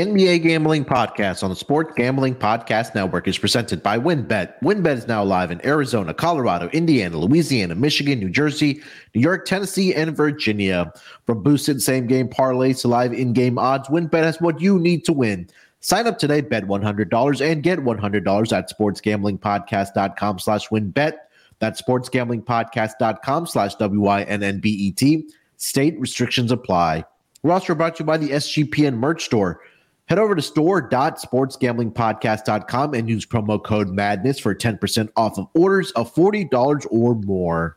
NBA Gambling Podcast on the Sports Gambling Podcast Network is presented by WynnBET. WynnBET is now live in Arizona, Colorado, Indiana, Louisiana, Michigan, New Jersey, New York, Tennessee, and Virginia. From boosted same game parlays to live in game odds, WynnBET has what you need to win. Sign up today, bet $100 and get $100 at sportsgamblingpodcast.com slash wynnbet. That's sportsgamblingpodcast.com slash W-Y-N-N-B-E-T. State restrictions apply. We're also brought to you by the SGPN merch store. Head over to store.sportsgamblingpodcast.com and use promo code MADNESS for 10% off of orders of $40 or more.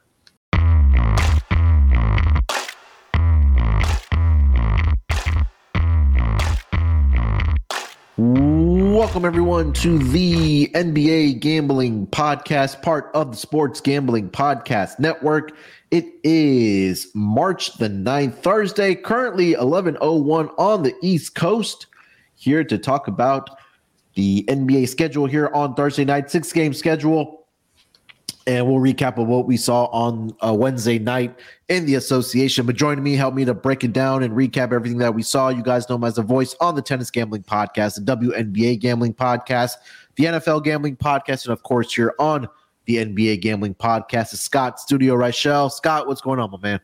Welcome, everyone, to the NBA Gambling Podcast, part of the Sports Gambling Podcast Network. It is March the 9th, Thursday, currently 11.01 on the East Coast. Here to talk about the NBA schedule here on Thursday night, six game schedule and we'll recap of what we saw on uh, Wednesday night in the association. But joining me, help me to break it down and recap everything that we saw. You guys know him as a voice on the Tennis Gambling Podcast, the WNBA Gambling Podcast, the NFL Gambling Podcast, and of course, here on the NBA Gambling Podcast is Scott Studio Reichel. Scott, what's going on, my man?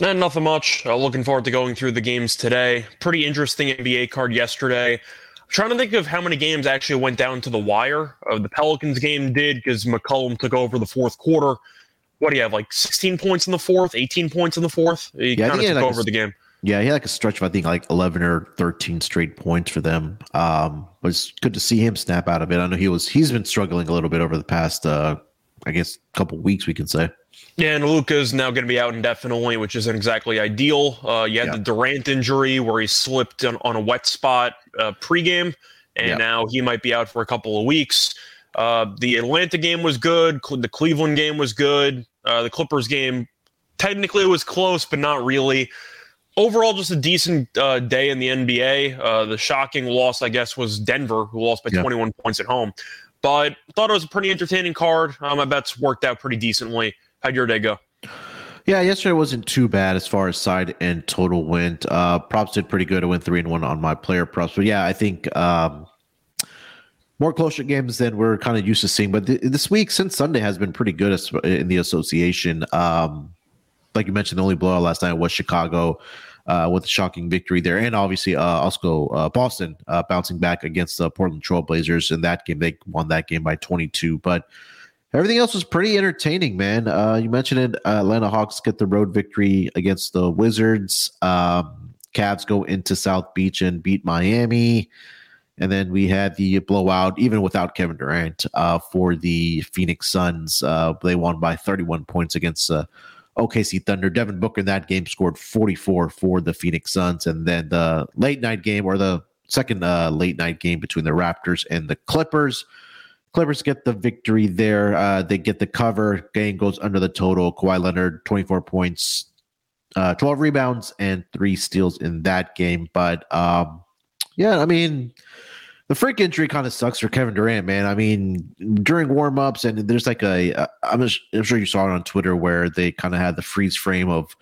Eh, nothing much. Uh, looking forward to going through the games today. Pretty interesting NBA card yesterday trying to think of how many games actually went down to the wire. Uh, the Pelicans game did because McCollum took over the fourth quarter. What do you have, like 16 points in the fourth, 18 points in the fourth? He yeah, kind of took like over a, the game. Yeah, he had like a stretch of I think like 11 or 13 straight points for them. Um, it was good to see him snap out of it. I know he was he's been struggling a little bit over the past uh, I guess couple weeks we can say. Yeah, and Luka's now going to be out indefinitely, which isn't exactly ideal. Uh, you had yeah. the Durant injury where he slipped on, on a wet spot uh, pregame, and yeah. now he might be out for a couple of weeks. Uh, the Atlanta game was good. The Cleveland game was good. Uh, the Clippers game, technically, it was close, but not really. Overall, just a decent uh, day in the NBA. Uh, the shocking loss, I guess, was Denver, who lost by yeah. 21 points at home. But thought it was a pretty entertaining card. Um, my bets worked out pretty decently. How'd your day go? Yeah, yesterday wasn't too bad as far as side and total went. Uh, props did pretty good. I went three and one on my player props, but yeah, I think um, more closer games than we're kind of used to seeing. But th- this week, since Sunday, has been pretty good in the association. Um, like you mentioned, the only blowout last night was Chicago uh, with a shocking victory there, and obviously uh, also uh, Boston uh, bouncing back against the Portland Trailblazers in that game. They won that game by 22, but Everything else was pretty entertaining, man. Uh, you mentioned it. Uh, Atlanta Hawks get the road victory against the Wizards. Um, Cavs go into South Beach and beat Miami. And then we had the blowout, even without Kevin Durant, uh, for the Phoenix Suns. Uh, they won by 31 points against uh, OKC Thunder. Devin Booker in that game scored 44 for the Phoenix Suns. And then the late night game, or the second uh, late night game between the Raptors and the Clippers. Clippers get the victory there. Uh, they get the cover. Game goes under the total. Kawhi Leonard, 24 points, uh, 12 rebounds, and three steals in that game. But um, yeah, I mean, the freak injury kind of sucks for Kevin Durant, man. I mean, during warmups, and there's like a, a I'm, just, I'm sure you saw it on Twitter where they kind of had the freeze frame of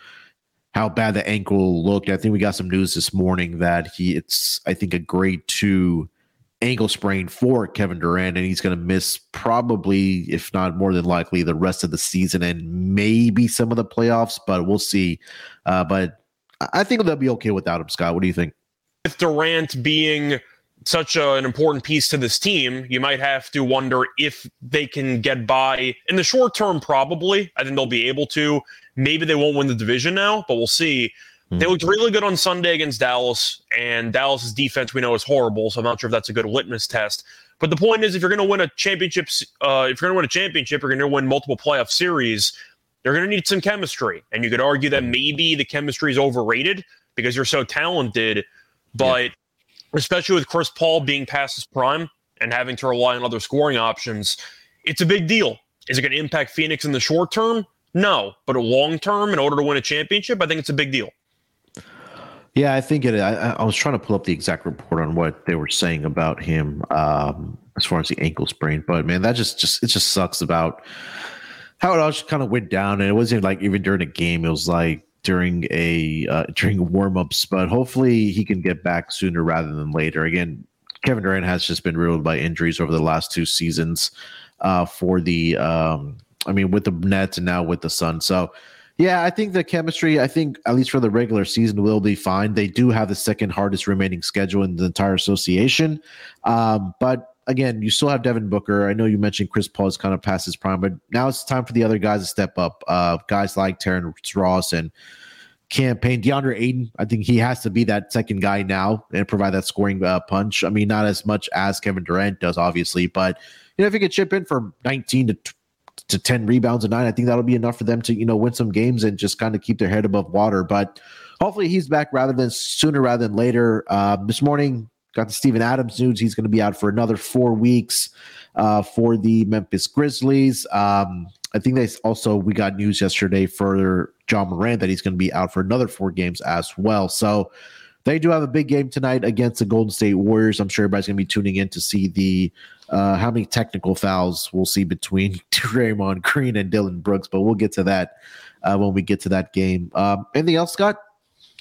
how bad the ankle looked. I think we got some news this morning that he, it's, I think, a grade two ankle sprain for Kevin Durant, and he's going to miss probably, if not more than likely, the rest of the season and maybe some of the playoffs, but we'll see. Uh, but I think they'll be okay without him, Scott. What do you think? With Durant being such a, an important piece to this team, you might have to wonder if they can get by in the short term. Probably, I think they'll be able to. Maybe they won't win the division now, but we'll see. They looked really good on Sunday against Dallas, and Dallas's defense we know is horrible. So I'm not sure if that's a good litmus test. But the point is, if you're going to win a championship, uh, if you're going to win a championship, you're going to win multiple playoff series. You're going to need some chemistry, and you could argue that maybe the chemistry is overrated because you're so talented. But yeah. especially with Chris Paul being past his prime and having to rely on other scoring options, it's a big deal. Is it going to impact Phoenix in the short term? No, but a long term, in order to win a championship, I think it's a big deal. Yeah, I think it. I, I, was trying to pull up the exact report on what they were saying about him um, as far as the ankle sprain, but man, that just just it just sucks about how it all just kind of went down, and it wasn't like even during the game. It was like during a uh, during warmups, but hopefully he can get back sooner rather than later. Again, Kevin Durant has just been riddled by injuries over the last two seasons uh, for the um, I mean with the Nets and now with the Suns. So yeah, I think the chemistry, I think at least for the regular season, will be fine. They do have the second hardest remaining schedule in the entire association. Um, but again, you still have Devin Booker. I know you mentioned Chris Paul is kind of past his prime, but now it's time for the other guys to step up. Uh, guys like Terrence Ross and Cam Payne. DeAndre Ayton. I think he has to be that second guy now and provide that scoring uh, punch. I mean, not as much as Kevin Durant does, obviously, but you know, if he could chip in for 19 to to 10 rebounds a night. I think that'll be enough for them to, you know, win some games and just kind of keep their head above water. But hopefully he's back rather than sooner rather than later. Uh, this morning, got the Steven Adams news. He's going to be out for another four weeks uh, for the Memphis Grizzlies. Um, I think they also we got news yesterday for Ja Morant that he's going to be out for another four games as well. So they do have a big game tonight against the Golden State Warriors. I'm sure everybody's going to be tuning in to see the uh, how many technical fouls we'll see between Draymond Green and Dillon Brooks, but we'll get to that uh, when we get to that game. Um, anything else, Scott?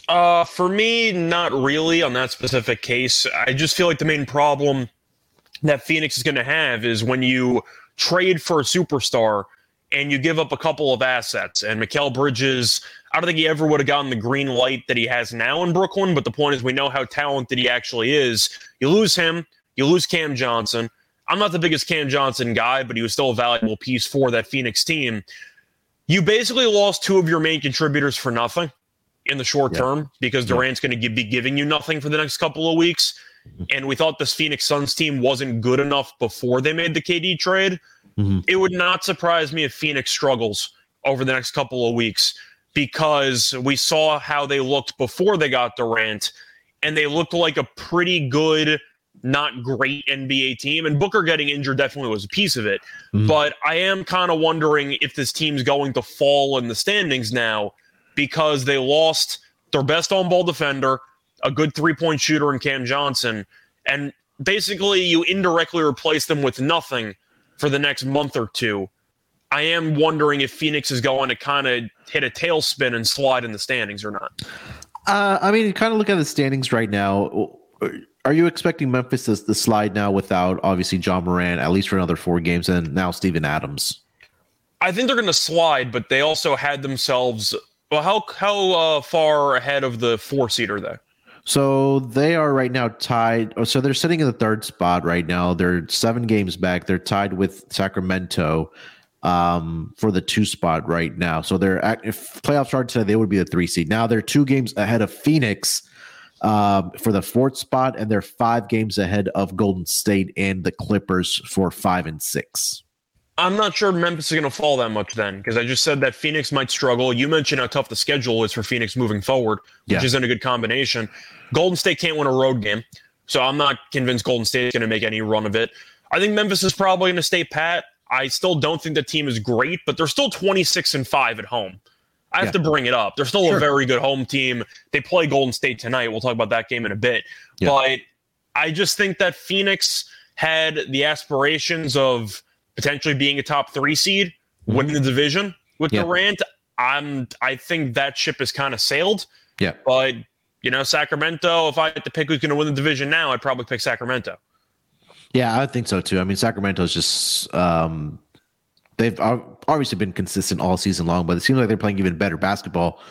Uh, for me, not really on that specific case. I just feel like the main problem that Phoenix is going to have is when you trade for a superstar and you give up a couple of assets. And Mikal Bridges, I don't think he ever would have gotten the green light that he has now in Brooklyn. But the point is, we know how talented he actually is. You lose him, you lose Cam Johnson. I'm not the biggest Cam Johnson guy, but he was still a valuable piece for that Phoenix team. You basically lost two of your main contributors for nothing in the short yeah. term because Durant's yeah. going to be giving you nothing for the next couple of weeks. Mm-hmm. And we thought this Phoenix Suns team wasn't good enough before they made the KD trade. Mm-hmm. It would not surprise me if Phoenix struggles over the next couple of weeks because we saw how they looked before they got Durant, and they looked like a pretty good not great NBA team. And Booker getting injured definitely was a piece of it. Mm-hmm. But I am kind of wondering if this team's going to fall in the standings now because they lost their best on ball defender, a good three point shooter in Cam Johnson. And basically, you indirectly replace them with nothing for the next month or two. I am wondering if Phoenix is going to kind of hit a tailspin and slide in the standings or not. Uh, I mean, kind of look at the standings right now are you expecting Memphis to, to slide now without obviously Ja Morant at least for another four games and now Steven Adams? I think they're going to slide, but they also had themselves. Well, how how uh, far ahead of the four seater there? So they are right now tied. Oh, so they're sitting in the third spot right now. They're seven games back. They're tied with Sacramento um, for the two spot right now. So they're if playoffs started today, they would be the three seed. Now they're two games ahead of Phoenix um, for the fourth spot, and they're five games ahead of Golden State and the Clippers for five and six. I'm not sure Memphis is going to fall that much then, because I just said that Phoenix might struggle. You mentioned how tough the schedule is for Phoenix moving forward, which yeah. isn't a good combination. Golden State can't win a road game, so I'm not convinced Golden State is going to make any run of it. I think Memphis is probably going to stay pat. I still don't think the team is great, but they're still 26 and 5 at home. I have yeah. to bring it up. They're still sure. a very good home team. They play Golden State tonight. We'll talk about that game in a bit. Yeah. But I just think that Phoenix had the aspirations of potentially being a top three seed, mm-hmm. winning the division with yeah. Durant. I'm I think that ship has kind of sailed. Yeah. But you know, Sacramento, if I had to pick who's going to win the division now, I'd probably pick Sacramento. Yeah, I think so too. I mean, Sacramento is just um, they've obviously been consistent all season long, but it seems like they're playing even better basketball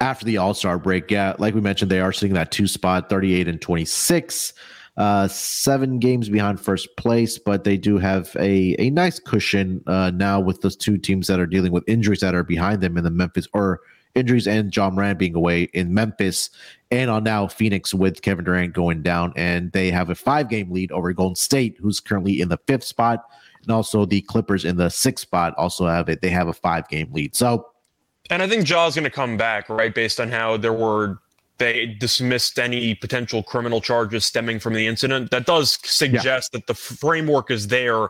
after the All Star break. Yeah, like we mentioned, they are sitting that two spot, 38 and 26, uh, seven games behind first place, but they do have a, a nice cushion uh, now with those two teams that are dealing with injuries that are behind them in the Memphis or injuries and Ja Morant being away in Memphis and on now Phoenix with Kevin Durant going down. And they have a five game lead over Golden State, who's currently in the fifth spot and also the Clippers in the sixth spot also have it. They have a five game lead. So, and I think Ja's going to come back, right? Based on how there were they dismissed any potential criminal charges stemming from the incident. That does suggest yeah. that the framework is there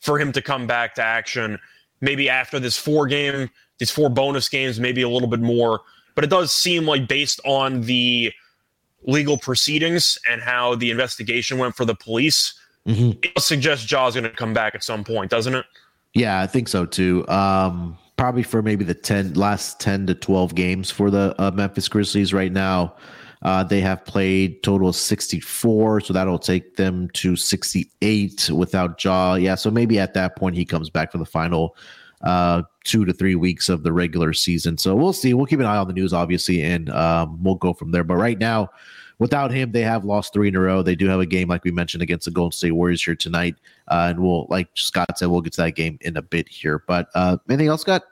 for him to come back to action. Maybe after this four game, these four bonus games, maybe a little bit more. But it does seem like based on the legal proceedings and how the investigation went for the police, Mm-hmm. It suggests Ja's going to come back at some point, doesn't it? Yeah, I think so too. Um, probably for maybe the 10 last 10 to 12 games for the uh, Memphis Grizzlies right now. Uh, they have played total 64, so that'll take them to 68 without Jaw. Yeah, so maybe at that point he comes back for the final uh, two to three weeks of the regular season. So we'll see. We'll keep an eye on the news, obviously, and um, we'll go from there. But right now, without him, they have lost three in a row. They do have a game, like we mentioned, against the Golden State Warriors here tonight. Uh, and we'll, like Scott said, we'll get to that game in a bit here. But uh, anything else, Scott?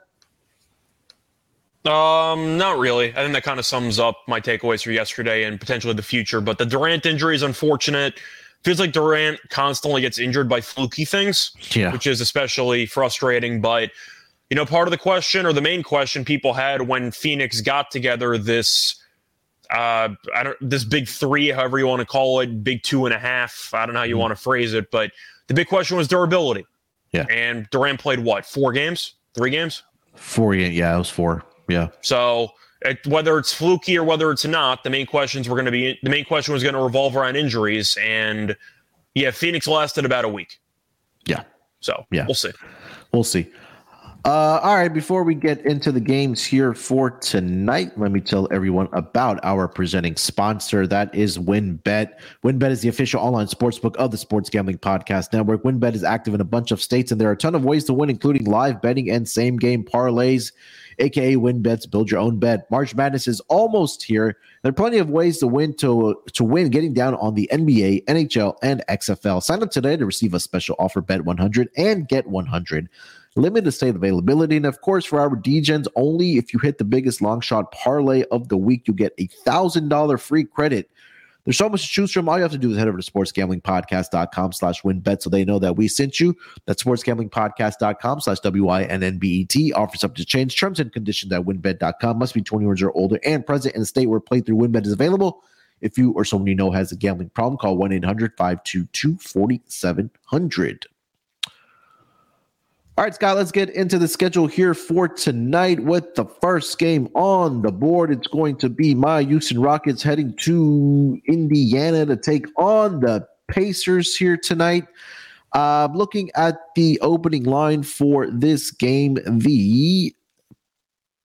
Um, not really. I think that kind of sums up my takeaways for yesterday and potentially the future. But the Durant injury is unfortunate. Feels like Durant constantly gets injured by fluky things, yeah. which is especially frustrating. But you know, part of the question or the main question people had when Phoenix got together this uh I don't this big three, however you want to call it, big two and a half. I don't know how you mm want to phrase it, but the big question was durability. Yeah. And Durant played what, four games? Three games? Four yeah, it was four. Yeah. So it, whether it's fluky or whether it's not, the main questions were going to be the main question was going to revolve around injuries, and yeah, Phoenix lasted about a week. Yeah. So yeah, we'll see. We'll see. Uh, all right, before we get into the games here for tonight, let me tell everyone about our presenting sponsor. That is WynnBET. WynnBET is the official online sportsbook of the Sports Gambling Podcast Network. WynnBET is active in a bunch of states, and there are a ton of ways to win, including live betting and same game parlays aka WynnBETs. Build your own bet. March Madness is almost here. There are plenty of ways to win to to win. Getting down on the NBA, NHL, and XFL. Sign up today to receive a special offer. Bet 100 and get 100. Limited state availability, and of course, for our DGens only, if you hit the biggest long shot parlay of the week, you get a thousand dollar free credit there's so much to choose from. All you have to do is head over to sportsgamblingpodcast.com slash wynnbet so they know that we sent you. That's sportsgamblingpodcast.com slash W-I-N-N-B-E-T. Offers up to change. Terms and conditions at wynnbet.com. Must be 21 years or older and present in a state where playthrough winbet is available. If you or someone you know has a gambling problem, call 1-800-522-4700. All right, Scott, let's get into the schedule here for tonight with the first game on the board. It's going to be my Houston Rockets heading to Indiana to take on the Pacers here tonight. Uh, looking at the opening line for this game, the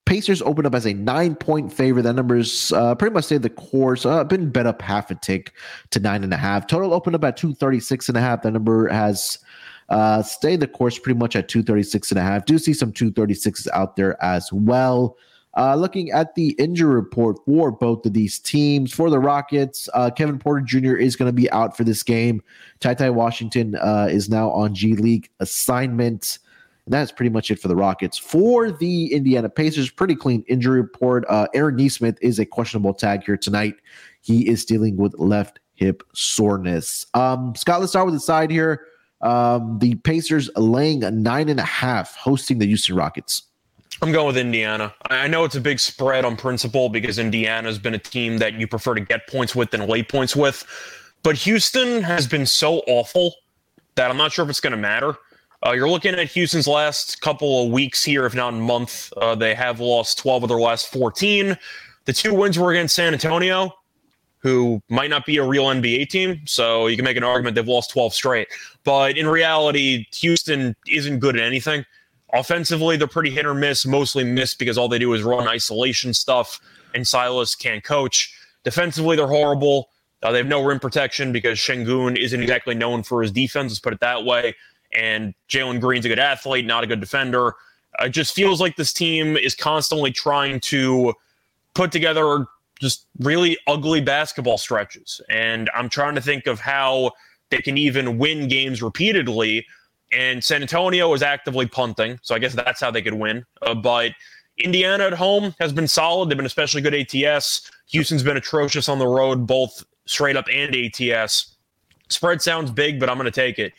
Pacers opened up as a nine point favorite. That number's uh, pretty much stayed the course. Uh, been bet up half a tick to nine and a half. Total opened up at 236 and a half. That number has uh, stay the course pretty much at 236 and a half. Do see some 236s out there as well. Uh, looking at the injury report for both of these teams, for the Rockets, uh, Kevin Porter Jr. is going to be out for this game. TyTy Washington uh, is now on G League assignment. And that's pretty much it for the Rockets. For the Indiana Pacers, pretty clean injury report. Uh, Aaron Nesmith is a questionable tag here tonight. He is dealing with left hip soreness. Um, Scott, let's start with the side here. Um, the Pacers laying a nine and a half, hosting the Houston Rockets. I'm going with Indiana. I know it's a big spread on principle because Indiana's been a team that you prefer to get points with than lay points with. But Houston has been so awful that I'm not sure if it's going to matter. Uh, you're looking at Houston's last couple of weeks here, if not a month. Uh, they have lost 12 of their last 14. The two wins were against San Antonio who might not be a real NBA team. So you can make an argument they've lost 12 straight. But in reality, Houston isn't good at anything. Offensively, they're pretty hit or miss, mostly miss because all they do is run isolation stuff, and Silas can't coach. Defensively, they're horrible. Uh, they have no rim protection because Sengun isn't exactly known for his defense, let's put it that way. And Jalen Green's a good athlete, not a good defender. It just feels like this team is constantly trying to put together just really ugly basketball stretches. And I'm trying to think of how they can even win games repeatedly. And San Antonio is actively punting, so I guess that's how they could win. Uh, but Indiana at home has been solid. They've been especially good ATS. Houston's been atrocious on the road, both straight up and ATS. Spread sounds big, but I'm going to take it.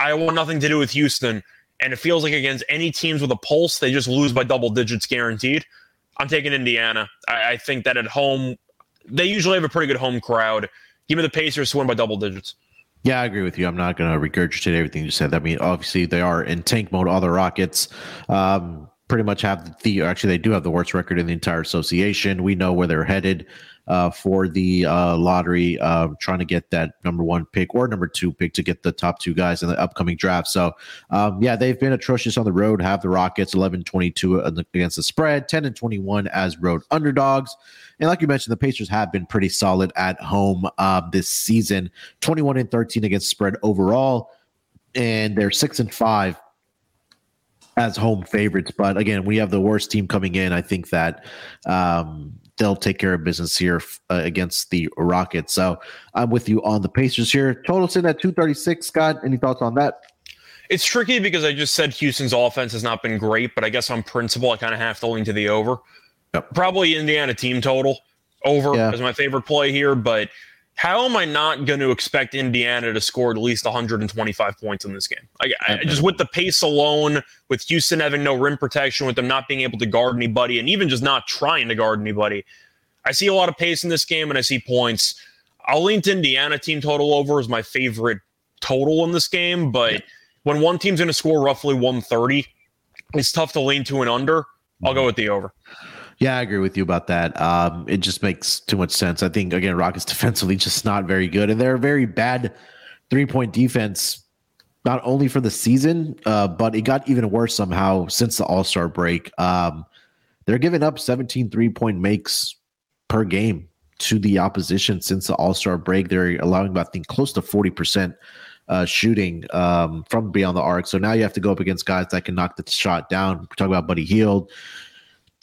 I want nothing to do with Houston, and it feels like against any teams with a pulse, they just lose by double digits guaranteed. I'm taking Indiana. I, I, think that at home, they usually have a pretty good home crowd. Give me the Pacers to win by double digits. Yeah, I agree with you. I'm not going to regurgitate everything you said. I mean, obviously they are in tank mode. All the Rockets, um, pretty much have the actually they do have the worst record in the entire association. We know where they're headed uh, for the uh, lottery, uh, trying to get that number one pick or number two pick to get the top two guys in the upcoming draft. So, um, yeah, they've been atrocious on the road. Have the Rockets 11 22 against the spread, 10 and 21 as road underdogs. And like you mentioned, the Pacers have been pretty solid at home uh, this season 21 and 13 against spread overall. And they're six and five as home favorites. But again, we have the worst team coming in. I think that um, they'll take care of business here uh, against the Rockets. So I'm with you on the Pacers here. Total sitting at 236. Scott, any thoughts on that? It's tricky because I just said Houston's offense has not been great, but I guess on principle, I kind of have to lean to the over. Yep. Probably Indiana team total over yeah. as my favorite play here, but how am I not going to expect Indiana to score at least 125 points in this game? I, I, just with the pace alone, with Houston having no rim protection, with them not being able to guard anybody, and even just not trying to guard anybody, I see a lot of pace in this game and I see points. I'll lean to Indiana team total over as my favorite total in this game, but yeah. when one team's going to score roughly 130, it's tough to lean to an under. I'll go with the over. Yeah, I agree with you about that. Um, it just makes too much sense. I think again, Rockets defensively just not very good, and they're a very bad three point defense, not only for the season, uh, but it got even worse somehow since the All Star break. Um, they're giving up 17 three point makes per game to the opposition since the All Star break. They're allowing about I think close to 40 percent uh, shooting um, from beyond the arc. So now you have to go up against guys that can knock the shot down. We're talking about Buddy Hield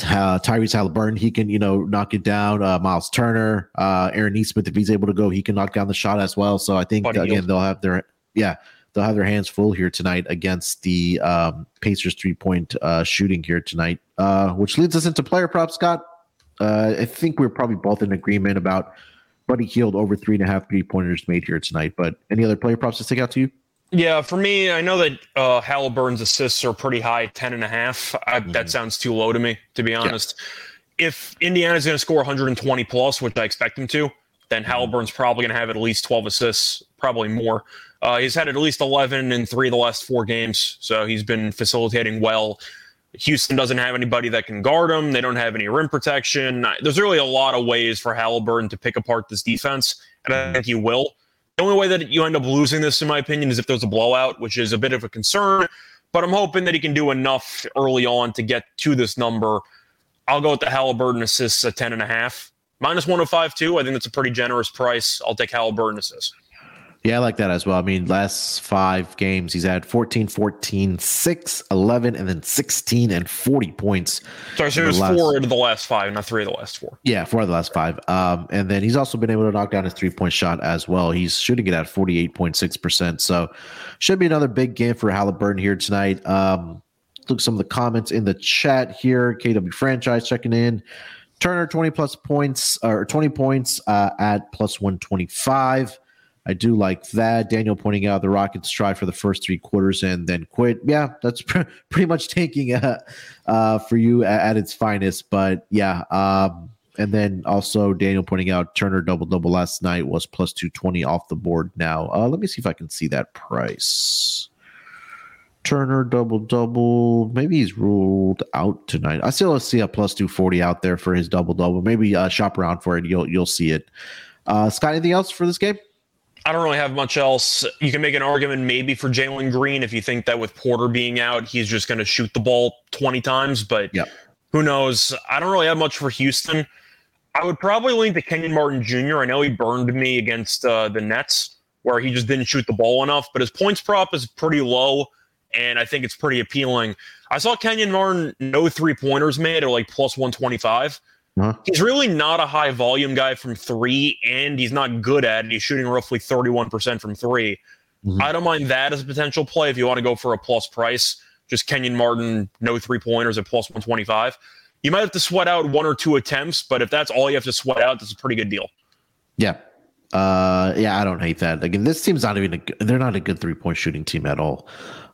uh, Tyrese Halliburton, he can, you know, knock it down. Uh, Miles Turner, uh, Aaron Nesmith, if he's able to go, he can knock down the shot as well. So I think again, they'll have their, yeah, they'll have their hands full here tonight against the um, Pacers three point uh, shooting here tonight, uh, which leads us into player props. Scott, uh, I think we're probably both in agreement about Buddy Hield over three and a half three pointers made here tonight. But any other player props to stick out to you? Yeah, for me, I know that uh, Halliburton's assists are pretty high, 10 and a half. I, mm-hmm. That sounds too low to me, to be honest. Yeah. If Indiana's going to score 120 plus, which I expect them to, then mm-hmm. Halliburton's probably going to have at least 12 assists, probably more. Uh, he's had at least 11 in three of the last four games, so he's been facilitating well. Houston doesn't have anybody that can guard him. They don't have any rim protection. There's really a lot of ways for Halliburton to pick apart this defense, and I think he will. The only way that you end up losing this, in my opinion, is if there's a blowout, which is a bit of a concern. But I'm hoping that he can do enough early on to get to this number. I'll go with the Halliburton assists at 10 and a half. Minus 105 too. I think that's a pretty generous price. I'll take Halliburton assists. Yeah, I like that as well. I mean, last five games, he's had 14, 14, 6, 11, and then 16 and 40 points. Sorry, so it was last, four of the last five, not three of the last four. Yeah, four of the last five. Um, and then he's also been able to knock down his three point shot as well. He's shooting it at 48.6%. So should be another big game for Halliburton here tonight. Um, look some of the comments in the chat here. KW franchise checking in. Turner 20 plus points or 20 points uh, at plus 125. I do like that. Daniel pointing out the Rockets tried for the first three quarters and then quit. Yeah, that's pr- pretty much tanking uh, uh, for you at, at, its finest. But yeah, um, and then also Daniel pointing out Turner double double last night was plus 220 off the board now. Uh, let me see if I can see that price. Turner double double. Maybe he's ruled out tonight. I still see a plus 240 out there for his double double. Maybe uh, shop around for it. You'll you'll see it. Uh, Scott, anything else for this game? I don't really have much else. You can make an argument maybe for Jalen Green if you think that with Porter being out, he's just going to shoot the ball 20 times, but yep. who knows? I don't really have much for Houston. I would probably lean to Kenyon Martin Jr. I know he burned me against uh, the Nets where he just didn't shoot the ball enough, but his points prop is pretty low, and I think it's pretty appealing. I saw Kenyon Martin no three pointers made at like plus 125. Uh-huh. He's really not a high volume guy from three, and he's not good at it. He's shooting roughly 31% from 3 mm-hmm. I don't mind that as a potential play if you want to go for a plus price. Just Kenyon Martin, no three pointers at plus 125. You might have to sweat out one or two attempts, but if that's all you have to sweat out, that's a pretty good deal. Yeah. Uh, yeah, I don't hate that. Again, this team's not even a, they're not a good three point shooting team at all.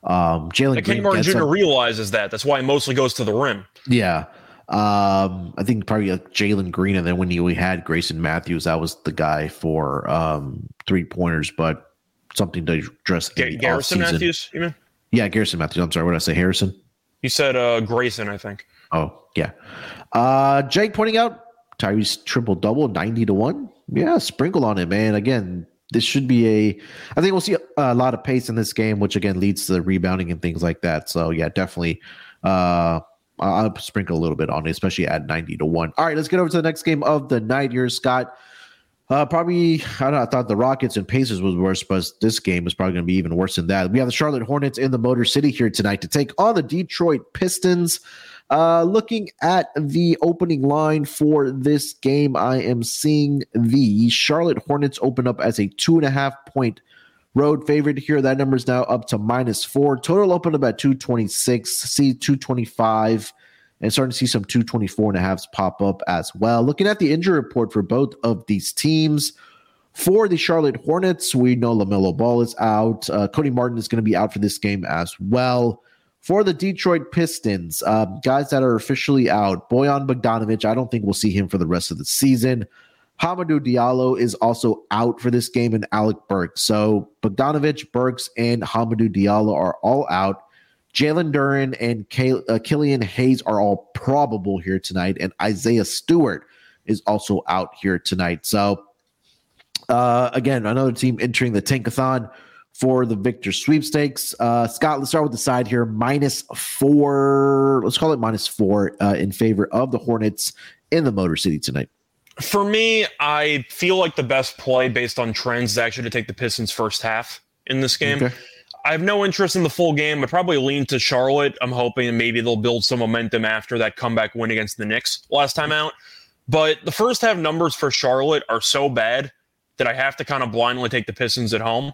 Um, Jalen Kenyon Martin Jr. Realizes that. That's why he mostly goes to the rim. Yeah. Um, I think probably like Jalen Green, and then when we had Grayson Matthews, that was the guy for um three pointers, but something to address. G- Garrison Matthews, you mean? Yeah, Garrison Matthews. I'm sorry, what did I say? Harrison. You said uh, Grayson, I think. Oh yeah. Uh, Jake pointing out Tyrese triple double, ninety to one. Yeah, sprinkle on it, man. Again, this should be a. I think we'll see a, a, lot of pace in this game, which again leads to the rebounding and things like that. So yeah, definitely. Uh, I'll sprinkle a little bit on it, especially at ninety to one. All right, let's get over to the next game of the night here, Scott. Uh, probably, I don't know. I thought the Rockets and Pacers was worse, but this game is probably going to be even worse than that. We have the Charlotte Hornets in the Motor City here tonight to take on the Detroit Pistons. Uh, looking at the opening line for this game, I am seeing the Charlotte Hornets open up as a two and a half point road favorite here. That number is now up to minus four. Total open at 226, see 225, and starting to see some 224 and a halves pop up as well. Looking at the injury report for both of these teams. For the Charlotte Hornets, we know LaMelo Ball is out. Uh, Cody Martin is going to be out for this game as well. For the Detroit Pistons, uh, guys that are officially out, Bojan Bogdanovic, I don't think we'll see him for the rest of the season. Hamidou Diallo is also out for this game, and Alec Burks. So Bogdanovic, Burks, and Hamidou Diallo are all out. Jalen Duren and Kay- uh, Killian Hayes are all probable here tonight, and Isaiah Stewart is also out here tonight. So, uh, again, another team entering the Tankathon for the Victor sweepstakes. Uh, Scott, let's start with the side here. Minus four, let's call it minus four uh, in favor of the Hornets in the Motor City tonight. For me, I feel like the best play based on trends is actually to take the Pistons first half in this game. Okay. I have no interest in the full game. I probably lean to Charlotte. I'm hoping maybe they'll build some momentum after that comeback win against the Knicks last time out. But the first half numbers for Charlotte are so bad that I have to kind of blindly take the Pistons at home.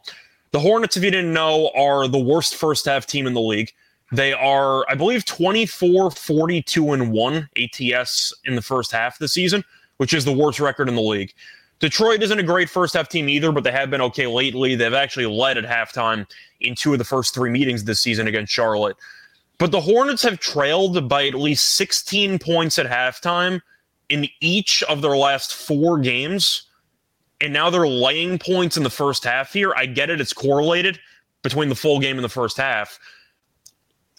The Hornets, if you didn't know, are the worst first half team in the league. They are, I believe, 24, 42, and 1 ATS in the first half of the season, which is the worst record in the league. Detroit isn't a great first half team either, but they have been okay lately. They've actually led at halftime in two of the first three meetings this season against Charlotte. But the Hornets have trailed by at least 16 points at halftime in each of their last four games and now they're laying points in the first half here. I get it; it's correlated between the full game and the first half.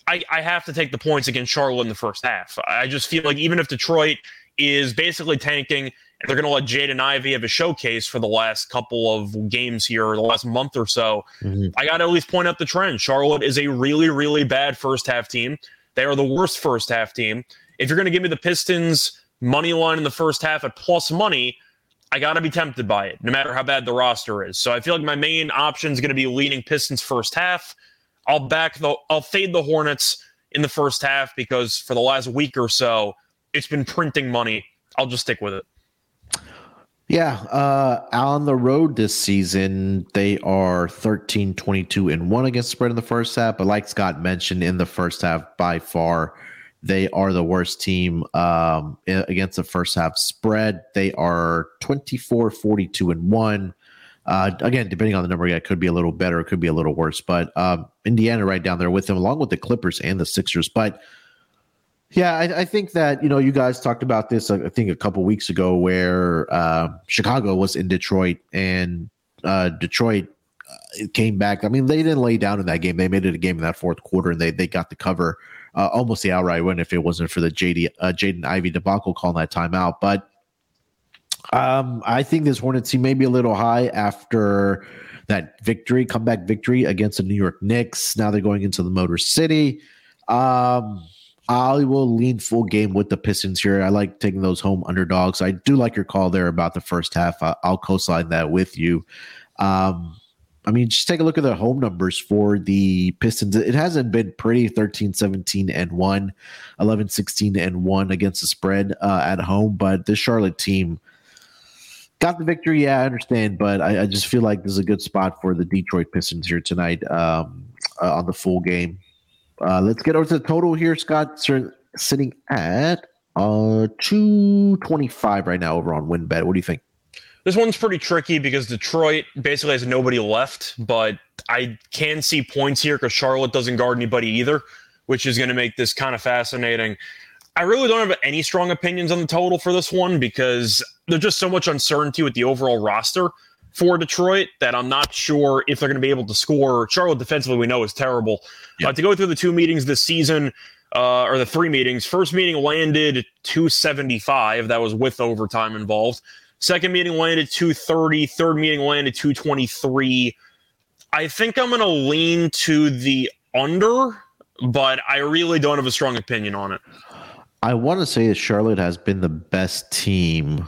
I, I have to take the points against Charlotte in the first half. I just feel like even if Detroit is basically tanking and they're going to let Jaden Ivey have a showcase for the last couple of games here, or the last month or so, mm-hmm. I got to at least point out the trend. Charlotte is a really, really bad first half team. They are the worst first half team. If you're going to give me the Pistons money line in the first half at plus money, I got to be tempted by it, no matter how bad the roster is. So I feel like my main option is going to be leaning Pistons first half. I'll back the, I'll fade the Hornets in the first half because for the last week or so, it's been printing money. I'll just stick with it. Yeah, uh, on the road this season, they are 13, 22, and 1 against spread in the first half. But like Scott mentioned, in the first half, by far, they are the worst team um, against the first half spread. They are 24, 42, and 1. Uh, again, depending on the number, yeah, it could be a little better, it could be a little worse. But um, Indiana right down there with them, along with the Clippers and the Sixers. But yeah, I, I, think that you know you guys talked about this. I think a couple weeks ago, where uh, Chicago was in Detroit and uh, Detroit uh, came back. I mean, they didn't lay down in that game. They made it a game in that fourth quarter, and they they got the cover uh, almost the outright win if it wasn't for the JD uh, Jaden Ivey debacle calling that timeout. But um, I think this Hornets team may be a little high after that victory, comeback victory against the New York Knicks. Now they're going into the Motor City. Um, I will lean full game with the Pistons here. I like taking those home underdogs. I do like your call there about the first half. I'll co-sign that with you. Um, I mean, just take a look at the home numbers for the Pistons. It hasn't been pretty 13, 17, and 1, 11, 16, and 1 against the spread uh, at home. But this Charlotte team got the victory. Yeah, I understand. But I, I, just feel like this is a good spot for the Detroit Pistons here tonight um, uh, on the full game. Uh, let's get over to the total here, Scott. Sitting at uh, 225 right now over on WynnBET. What do you think? This one's pretty tricky because Detroit basically has nobody left, but I can see points here because Charlotte doesn't guard anybody either, which is going to make this kind of fascinating. I really don't have any strong opinions on the total for this one because there's just so much uncertainty with the overall roster for Detroit that I'm not sure if they're going to be able to score. Charlotte defensively, we know is terrible. Yep. Uh, to go through the two meetings this season, uh, or the three meetings. First meeting landed 275. That was with overtime involved. Second meeting landed 230. Third meeting landed 223. I think I'm going to lean to the under, but I really don't have a strong opinion on it. I want to say that Charlotte has been the best team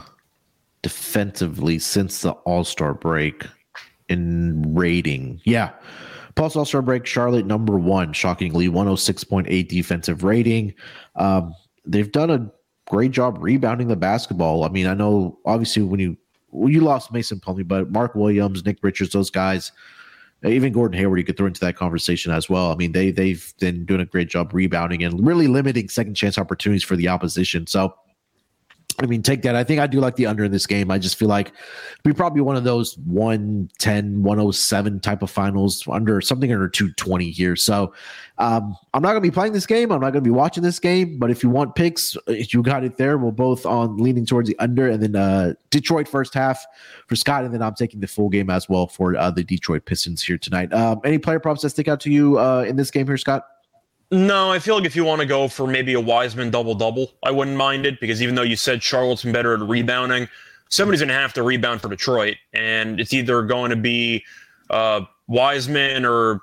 defensively since the All Star break in rating. Yeah. Post All Star break, Charlotte number one, shockingly, 106.8 defensive rating. Um, they've done a great job rebounding the basketball. I mean, I know obviously when you when you lost Mason Plumlee, but Mark Williams, Nick Richards, those guys, even Gordon Hayward, you could throw into that conversation as well. I mean, they they've been doing a great job rebounding and really limiting second chance opportunities for the opposition. So I mean, take that. I think I do like the under in this game. I just feel like we probably one of those 110, 107 type of finals under something under 220 here. So um, I'm not going to be playing this game. I'm not going to be watching this game. But if you want picks, you got it there. We're both on leaning towards the under and then uh, Detroit first half for Scott. And then I'm taking the full game as well for uh, the Detroit Pistons here tonight. Um, any player props that stick out to you uh, in this game here, Scott? No, I feel like if you want to go for maybe a Wiseman double double, I wouldn't mind it because even though you said Charlotte's been better at rebounding, somebody's going to have to rebound for Detroit, and it's either going to be uh, Wiseman or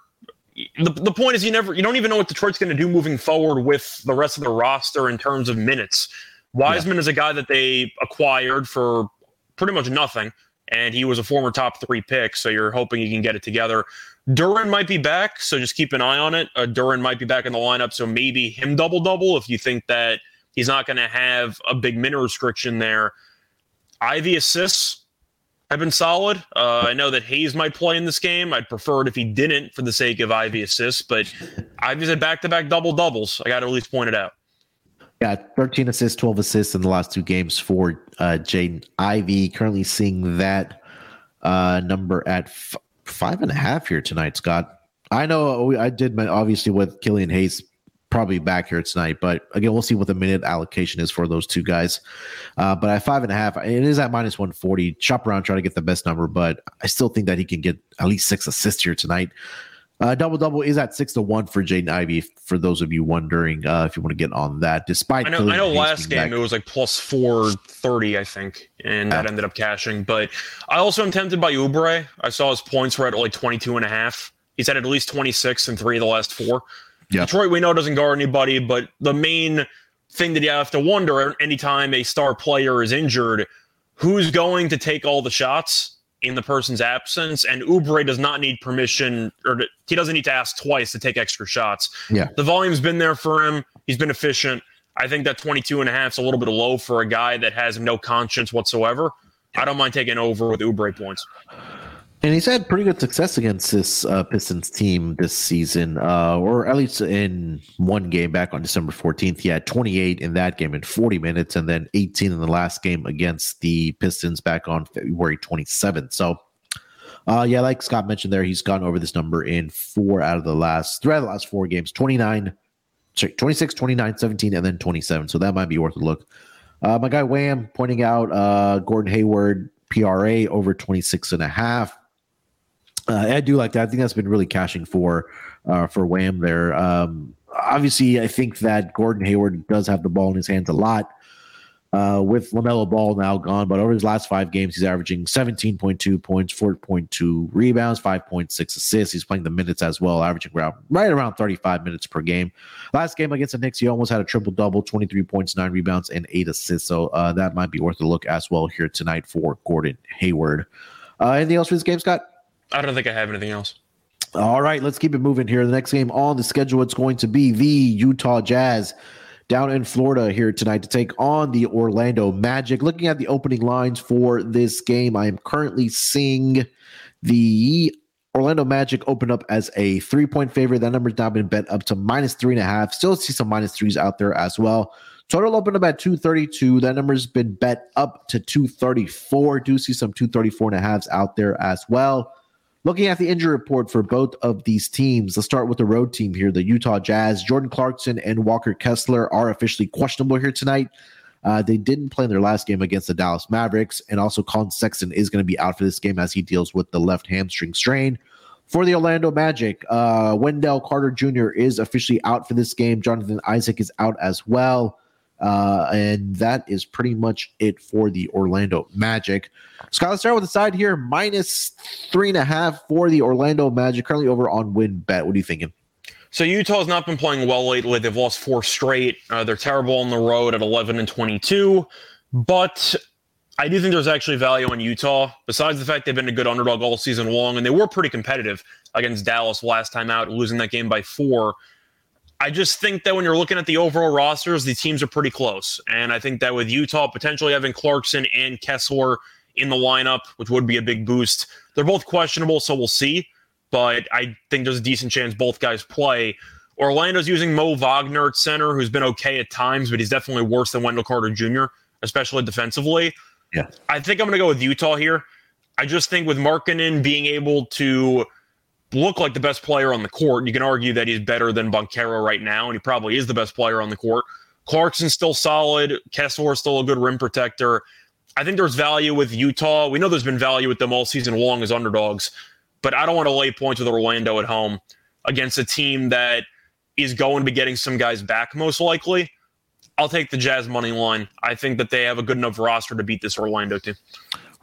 the, the point is you never you don't even know what Detroit's going to do moving forward with the rest of the roster in terms of minutes. Wiseman yeah. is a guy that they acquired for pretty much nothing, and he was a former top three pick, so you're hoping he can get it together. Duren might be back, so just keep an eye on it. Uh, Duren might be back in the lineup, so maybe him double double if you think that he's not going to have a big minute restriction there. Ivey assists have been solid. Uh, I know that Hayes might play in this game. I'd prefer it if he didn't for the sake of Ivey assists, but Ivey's had back to back double doubles. I got to at least point it out. Yeah, 13 assists, 12 assists in the last two games for uh, Jaden Ivey. Currently seeing that uh, number at f- five and a half here tonight, Scott. I know I did obviously with Killian Hayes probably back here tonight, but again, we'll see what the minute allocation is for those two guys. Uh, but at five and a half, it is at minus 140. Shop around, try to get the best number, but I still think that he can get at least six assists here tonight. Uh, double double is at six to one for Jaden Ivey. For those of you wondering, uh, if you want to get on that, despite I know, I know last game back. it was like plus four thirty, I think, and yeah. that ended up cashing. But I also am tempted by Oubre. I saw his points were at like 22 and a half. He's had at least 26 in three of the last four. Yep. Detroit, we know doesn't guard anybody, but the main thing that you have to wonder anytime a star player is injured, who's going to take all the shots? In the person's absence, and Oubre does not need permission or to, he doesn't need to ask twice to take extra shots. Yeah. The volume's been there for him. He's been efficient. I think that 22 and a half is a little bit low for a guy that has no conscience whatsoever. I don't mind taking over with Oubre points. And he's had pretty good success against this uh, Pistons team this season, uh, or at least in one game back on December 14th. He had 28 in that game in 40 minutes, and then 18 in the last game against the Pistons back on February 27th. So, uh, yeah, like Scott mentioned there, he's gone over this number in four out of the last three out of the last four games 29, sorry, 26, 29, 17, and then 27. So that might be worth a look. Uh, my guy Wham pointing out uh, Gordon Hayward PRA over 26 and a half. Uh, I do like that. I think that's been really cashing for uh, for Wham there. Um, obviously, I think that Gordon Hayward does have the ball in his hands a lot. Uh, with LaMelo Ball now gone, but over his last five games, he's averaging 17.2 points, 4.2 rebounds, 5.6 assists. He's playing the minutes as well, averaging around right around 35 minutes per game. Last game against the Knicks, he almost had a triple double, 23 points, nine rebounds, and eight assists. So uh, that might be worth a look as well here tonight for Gordon Hayward. Uh, anything else for this game, Scott? I don't think I have anything else. All right, let's keep it moving here. The next game on the schedule, it's going to be the Utah Jazz down in Florida here tonight to take on the Orlando Magic. Looking at the opening lines for this game, I am currently seeing the Orlando Magic open up as a three point favorite. That number's now been bet up to minus three and a half. Still see some minus threes out there as well. Total opened up at 232. That number's been bet up to 234. Do see some 234 and a halves out there as well. Looking at the injury report for both of these teams, let's start with the road team here. The Utah Jazz, Jordan Clarkson and Walker Kessler are officially questionable here tonight. Uh, they didn't play in their last game against the Dallas Mavericks, and also Collin Sexton is going to be out for this game as he deals with the left hamstring strain. For the Orlando Magic, uh, Wendell Carter Jr. is officially out for this game. Jonathan Isaac is out as well. Uh, and that is pretty much it for the Orlando Magic. Scott, let's start with the side here. Minus three and a half for the Orlando Magic, currently over on WynnBET. What are you thinking? So Utah's not been playing well lately. They've lost four straight. Uh, they're terrible on the road at 11 and 22. But I do think there's actually value in Utah. Besides the fact they've been a good underdog all season long, and they were pretty competitive against Dallas last time out, losing that game by four. I just think that when you're looking at the overall rosters, the teams are pretty close. And I think that with Utah potentially having Clarkson and Kessler in the lineup, which would be a big boost, they're both questionable, so we'll see. But I think there's a decent chance both guys play. Orlando's using Mo Wagner at center, who's been okay at times, but he's definitely worse than Wendell Carter Jr., especially defensively. Yeah. I think I'm going to go with Utah here. I just think with Markkanen being able to look like the best player on the court. You can argue that he's better than Banchero right now, and he probably is the best player on the court. Clarkson's still solid. Kessler still a good rim protector. I think there's value with Utah. We know there's been value with them all season long as underdogs, but I don't want to lay points with Orlando at home against a team that is going to be getting some guys back most likely. I'll take the Jazz money line. I think that they have a good enough roster to beat this Orlando team.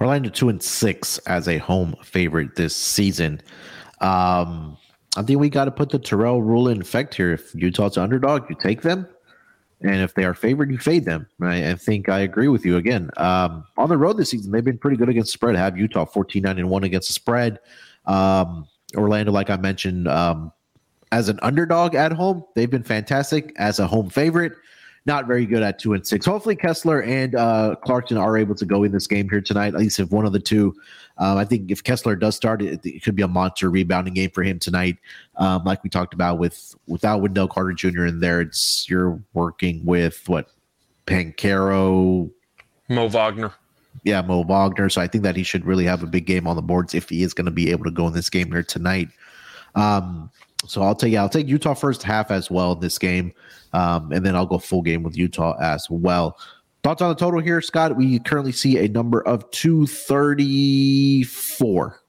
Orlando two and six as a home favorite this season. Um, I think we got to put the Terrell rule in effect here. If Utah's underdog, you take them. And if they are favored, you fade them. Right? I think I agree with you again. Um, on the road this season, they've been pretty good against the spread. Have Utah 14 9 and 1 against the spread. Um, Orlando, like I mentioned, um, as an underdog at home, they've been fantastic. As a home favorite, not very good at two and six. Hopefully, Kessler and uh, Clarkson are able to go in this game here tonight. At least if one of the two, um, I think if Kessler does start, it, it, could be a monster rebounding game for him tonight. Um, like we talked about with without Wendell Carter Jr. in there, it's you're working with what Banchero, Mo Wagner. Yeah, Mo Wagner. So I think that he should really have a big game on the boards if he is going to be able to go in this game here tonight. Um, so I'll take yeah, I'll take Utah first half as well in this game, um, and then I'll go full game with Utah as well. Thoughts on the total here, Scott? We currently see a number of two thirty four.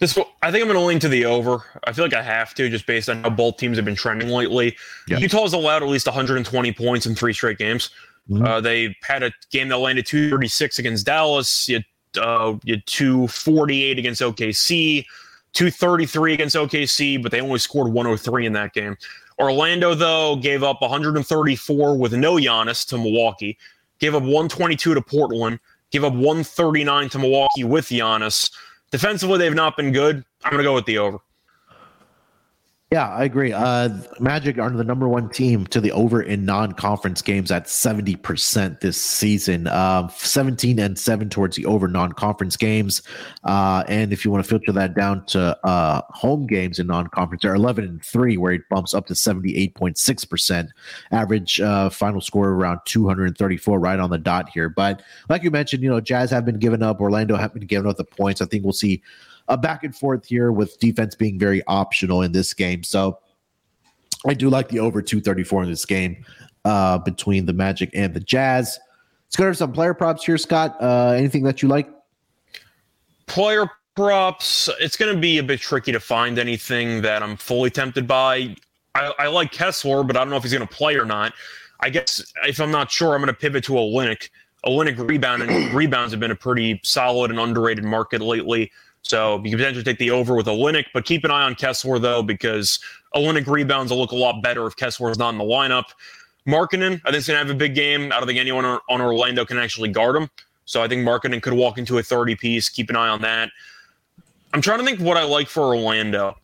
This, I think I'm going to lean to the over. I feel like I have to, just based on how both teams have been trending lately. Yeah. Utah has allowed at least 120 points in three straight games. Mm-hmm. Uh, they had a game that landed 236 against Dallas. You had, uh, you had 248 against OKC. 233 against OKC, but they only scored 103 in that game. Orlando, though, gave up 134 with no Giannis to Milwaukee, gave up 122 to Portland, gave up 139 to Milwaukee with Giannis. Defensively, they've not been good. I'm going to go with the over. Yeah, I agree. Uh, Magic are the number one team to the over in non-conference games at seventy percent this season. Uh, Seventeen and seven towards the over non-conference games, uh, and if you want to filter that down to uh, home games in non-conference, they're eleven and three, where it bumps up to seventy-eight point six percent. Average uh, final score around two hundred and thirty-four, right on the dot here. But like you mentioned, you know, Jazz have been giving up. Orlando have been giving up the points. I think we'll see a back and forth here with defense being very optional in this game. So I do like the over 234 in this game uh, between the Magic and the Jazz. Let's go to some player props here, Scott. Uh, anything that you like? Player props, it's going to be a bit tricky to find anything that I'm fully tempted by. I, I like Kessler, but I don't know if he's going to play or not. I guess if I'm not sure, I'm going to pivot to Olynyk. Olynyk rebound and rebounds have been a pretty solid and underrated market lately. So you can potentially take the over with Olynyk, but keep an eye on Kessler though, because Olynyk rebounds will look a lot better if Kessler is not in the lineup. Markkanen, I think is going to have a big game. I don't think anyone on Orlando can actually guard him. So I think Markkanen could walk into a 30 piece. Keep an eye on that. I'm trying to think what I like for Orlando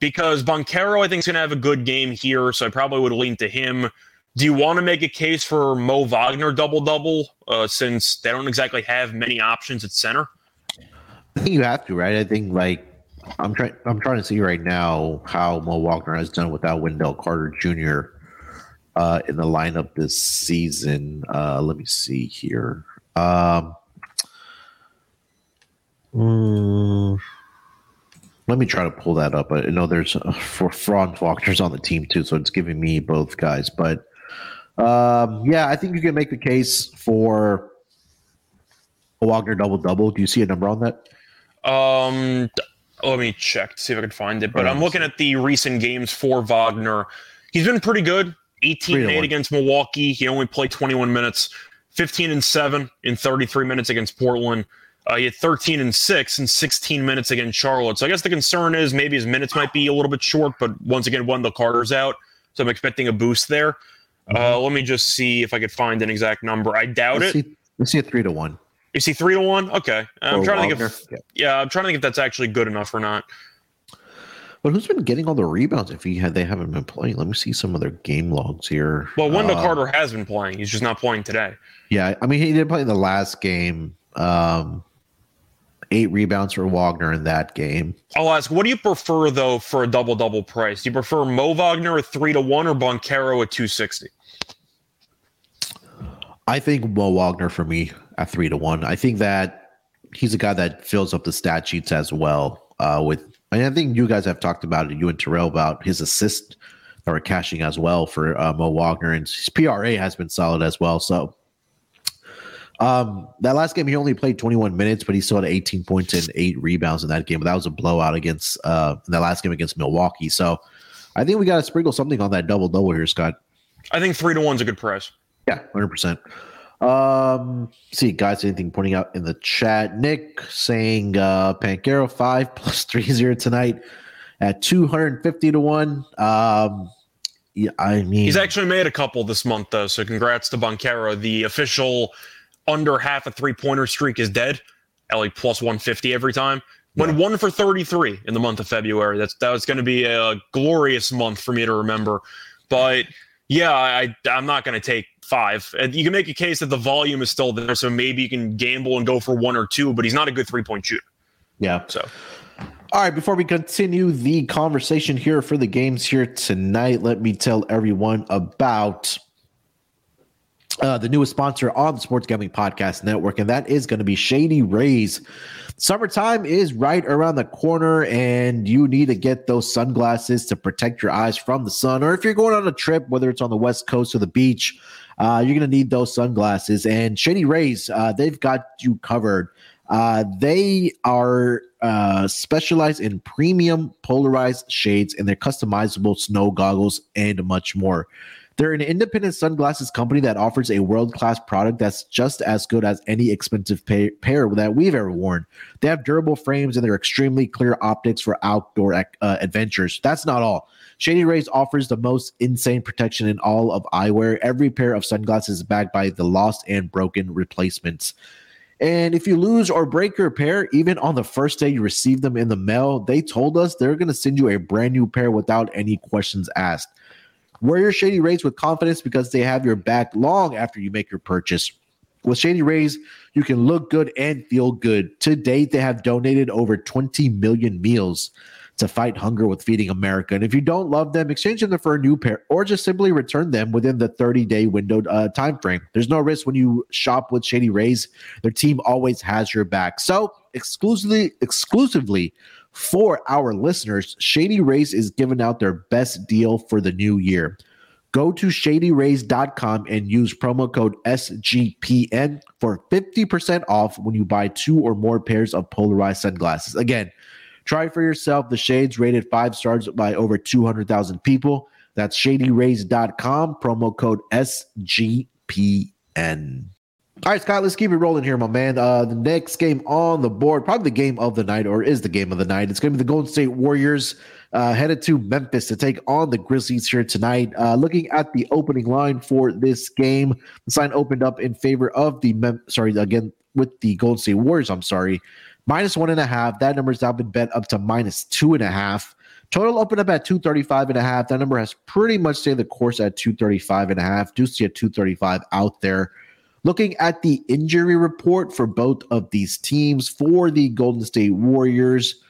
because Banchero, I think, is going to have a good game here. So I probably would lean to him. Do you want to make a case for Mo Wagner double double uh, since they don't exactly have many options at center? I think you have to, right? I think like I'm trying I'm trying to see right now how Mo Wagner has done without Wendell Carter Jr. Uh, in the lineup this season. Uh, let me see here. Um, mm, let me try to pull that up. I know there's uh, for Franz Wagner's on the team too, so it's giving me both guys. But um, yeah, I think you can make the case for a Wagner double double. Do you see a number on that? Um, let me check to see if I can find it. But I'm looking at the recent games for Wagner. He's been pretty good. 18-8 against Milwaukee. He only played 21 minutes. 15 and 7 in 33 minutes against Portland. Uh, he had 13 and 6 in 16 minutes against Charlotte. So I guess the concern is maybe his minutes might be a little bit short, but once again, Wendell Carter's out. So I'm expecting a boost there. Uh, mm-hmm. let me just see if I could find an exact number. I doubt let's it. See, let's see a 3 to 1. Is he three to one? Okay, I'm or trying Wagner. to think if yeah. yeah, I'm trying to think if that's actually good enough or not. But who's been getting all the rebounds if he had they haven't been playing? Let me see some of their game logs here. Well, Wendell uh, Carter has been playing. He's just not playing today. Yeah, I mean he did play in the last game. Um, eight rebounds for Wagner in that game. I'll ask, what do you prefer though for a double double price? Do you prefer Mo Wagner at three to one or Banchero at two sixty? I think Mo Wagner for me at three to one. I think that he's a guy that fills up the stat sheets as well. Uh, with and I think you guys have talked about it, you and Terrell about his assist that are cashing as well for uh, Mo Wagner, and his PRA has been solid as well. So um, that last game he only played 21 minutes, but he still had 18 points and eight rebounds in that game. But that was a blowout against uh in that last game against Milwaukee. So I think we got to sprinkle something on that double double here, Scott. I think three to one's a good price. Yeah, hundred percent. Um, see, guys, anything pointing out in the chat? Nick saying uh Banchero five plus three zero tonight at 250 to one. Um, yeah, I mean, he's actually made a couple this month though. So congrats to Banchero, the official under half a three pointer streak is dead at like plus 150 every time. Went yeah. one for 33 in the month of February. That's that was going to be a glorious month for me to remember. But yeah, I I'm not going to take five. And you can make a case that the volume is still there, so maybe you can gamble and go for one or two. But he's not a good three point shooter. Yeah. So. All right, before we continue the conversation here for the games here tonight, let me tell everyone about uh, the newest sponsor on the Sports Gambling Podcast Network, and that is going to be Shady Rays. Summertime is right around the corner, and you need to get those sunglasses to protect your eyes from the sun. Or if you're going on a trip, whether it's on the West Coast or the beach, uh, you're going to need those sunglasses. And Shady Rays, uh, they've got you covered. Uh, they are uh, specialized in premium polarized shades and their customizable snow goggles and much more. They're an independent sunglasses company that offers a world class product that's just as good as any expensive pay- pair that we've ever worn. They have durable frames and they're extremely clear optics for outdoor uh, adventures. That's not all. Shady Rays offers the most insane protection in all of eyewear. Every pair of sunglasses is backed by the lost and broken replacements. And if you lose or break your pair, even on the first day you receive them in the mail, they told us they're going to send you a brand new pair without any questions asked. Wear your Shady Rays with confidence because they have your back long after you make your purchase. With Shady Rays, you can look good and feel good. To date, they have donated over 20 million meals to fight hunger with Feeding America. And if you don't love them, exchange them for a new pair or just simply return them within the 30 day window uh, time frame. There's no risk when you shop with Shady Rays. Their team always has your back. So exclusively, exclusively for our listeners, Shady Rays is giving out their best deal for the new year. Go to shadyrays.com and use promo code SGPN for 50% off when you buy two or more pairs of polarized sunglasses. Again, try for yourself the shades rated five stars by over 200,000 people. That's shadyrays.com, promo code SGPN. All right, Scott, let's keep it rolling here, my man. Uh, the next game on the board, probably the game of the night, or is the game of the night. It's going to be the Golden State Warriors uh, headed to Memphis to take on the Grizzlies here tonight. Uh, looking at the opening line for this game, the line opened up in favor of the Mem- sorry again with the Golden State Warriors. I'm sorry, minus one and a half. That number number's now been bet up to minus two and a half. Total opened up at 235 and a half. That number has pretty much stayed the course at 235 and a half. Do see a 235 out there. Looking at the injury report for both of these teams, for the Golden State Warriors,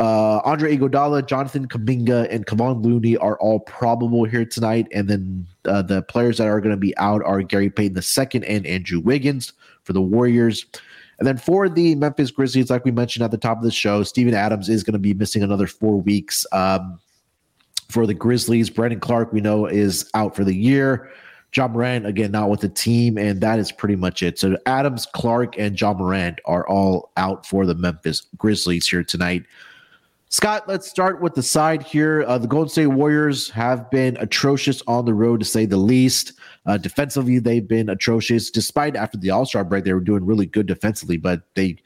uh, Andre Iguodala, Jonathan Kuminga, and Kevon Looney are all probable here tonight. And then uh, the players that are going to be out are Gary Payton II and Andrew Wiggins for the Warriors. And then for the Memphis Grizzlies, like we mentioned at the top of the show, Steven Adams is going to be missing another four weeks. Um, for the Grizzlies, Brandon Clarke, we know, is out for the year. Ja Morant, again, not with the team, and that is pretty much it. So Adams, Clark, and Ja Morant are all out for the Memphis Grizzlies here tonight. Scott, let's start with the side here. Uh, the Golden State Warriors have been atrocious on the road, to say the least. Uh, defensively, they've been atrocious. Despite after the All Star break, they were doing really good defensively, but they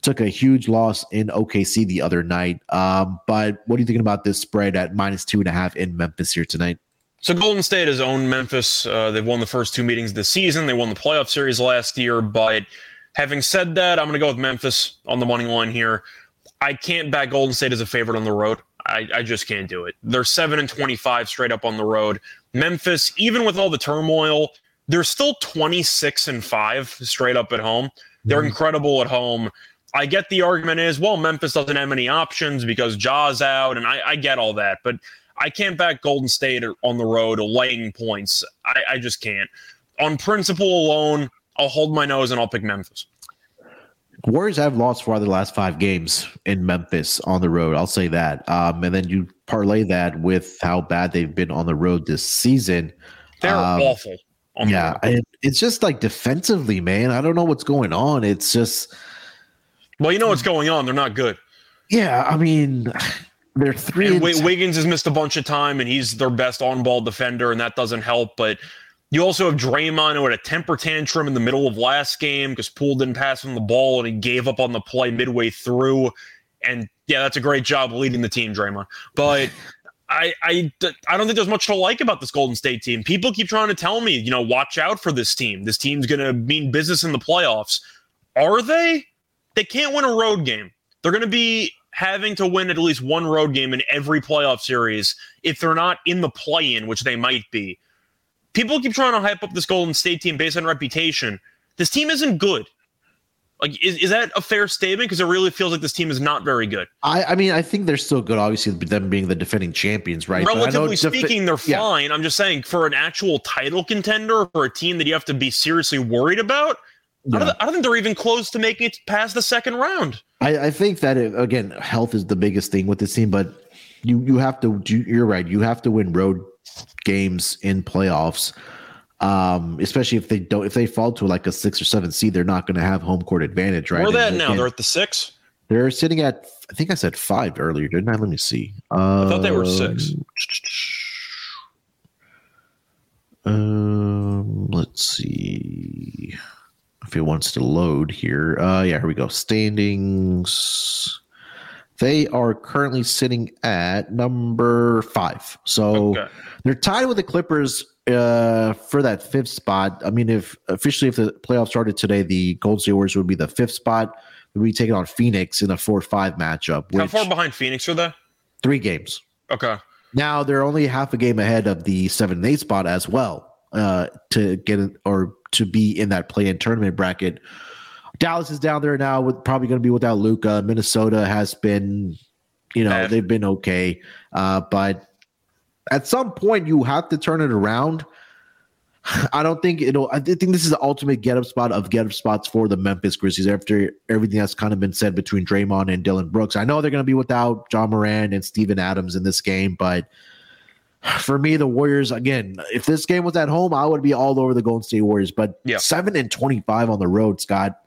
took a huge loss in OKC the other night. Um, but what are you thinking about this spread at minus two and a half in Memphis here tonight? So Golden State has owned Memphis. Uh, they've won the first two meetings this season. They won the playoff series last year. But having said that, I'm going to go with Memphis on the money line here. I can't back Golden State as a favorite on the road. I, I just can't do it. They're seven and twenty-five straight up on the road. Memphis, even with all the turmoil, they're still twenty-six and five straight up at home. They're mm-hmm. incredible at home. I get the argument is, well, Memphis doesn't have many options because Ja's out, and I, I get all that, but I can't back Golden State on the road laying points. I, I just can't. On principle alone, I'll hold my nose and I'll pick Memphis. Warriors have lost four of the last five games in Memphis on the road. I'll say that. Um, and then you parlay that with how bad they've been on the road this season. They're um, awful. Yeah, it's just like defensively, man. I don't know what's going on. It's just. Well, you know what's going on. They're not good. Yeah, I mean, they're three. And and Wiggins has missed a bunch of time, and he's their best on-ball defender, and that doesn't help. But you also have Draymond who had a temper tantrum in the middle of last game because Poole didn't pass him the ball and he gave up on the play midway through. And yeah, that's a great job leading the team, Draymond. But I, I, I don't think there's much to like about this Golden State team. People keep trying to tell me, you know, watch out for this team. This team's going to mean business in the playoffs. Are they? They can't win a road game. They're going to be having to win at least one road game in every playoff series if they're not in the play in, which they might be people keep trying to hype up this Golden State team based on reputation. This team isn't good. Like, is, is that a fair statement? Because it really feels like this team is not very good. I, I mean, I think they're still good. Obviously, them being the defending champions, right? Relatively speaking, they're yeah. fine. I'm just saying, for an actual title contender, for a team that you have to be seriously worried about, yeah. I, don't, I, don't, think they're even close to making it past the second round. I, I think that it, again, health is the biggest thing with this team, but you you have to. You're right. You have to win road games in playoffs. Um, especially if they don't, if they fall to like a six or seven seed, they're not going to have home court advantage, right? Where that now? They're at the six. They're sitting at, I think I said five earlier, didn't I? Let me see. Uh, I thought they were six. Um, let's see if it wants to load here. Uh, yeah, here we go. Standings. They are currently sitting at number five. So okay. they're tied with the Clippers uh, for that fifth spot. I mean, if officially if the playoffs started today, the State Warriors would be the fifth spot. We'd be taking on Phoenix in a four-five matchup. How far behind Phoenix are they? Three games. Okay. Now they're only half a game ahead of the seven and eight spot as well uh, to get it or to be in that play-in tournament bracket Dallas is down there now with probably going to be without Luka. Minnesota has been, you know, they've been okay, uh, but at some point you have to turn it around. I don't think it'll. I think this is the ultimate get up spot of get up spots for the Memphis Grizzlies after everything that's kind of been said between Draymond and Dillon Brooks. I know they're going to be without Ja Morant and Steven Adams in this game, but for me, the Warriors again. If this game was at home, I would be all over the Golden State Warriors. But yeah. seven and twenty-five on the road, Scott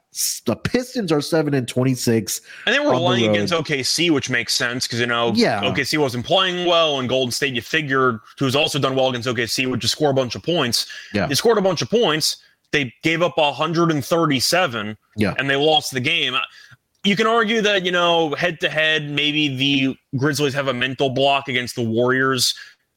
the Pistons are seven and twenty six, and they were relying the against OKC, which makes sense because you know yeah. OKC wasn't playing well, and Golden State you figured who's also done well against OKC would just score a bunch of points. Yeah, they scored a bunch of points. They gave up 137. Yeah, and they lost the game. You can argue that you know head to head, maybe the Grizzlies have a mental block against the Warriors.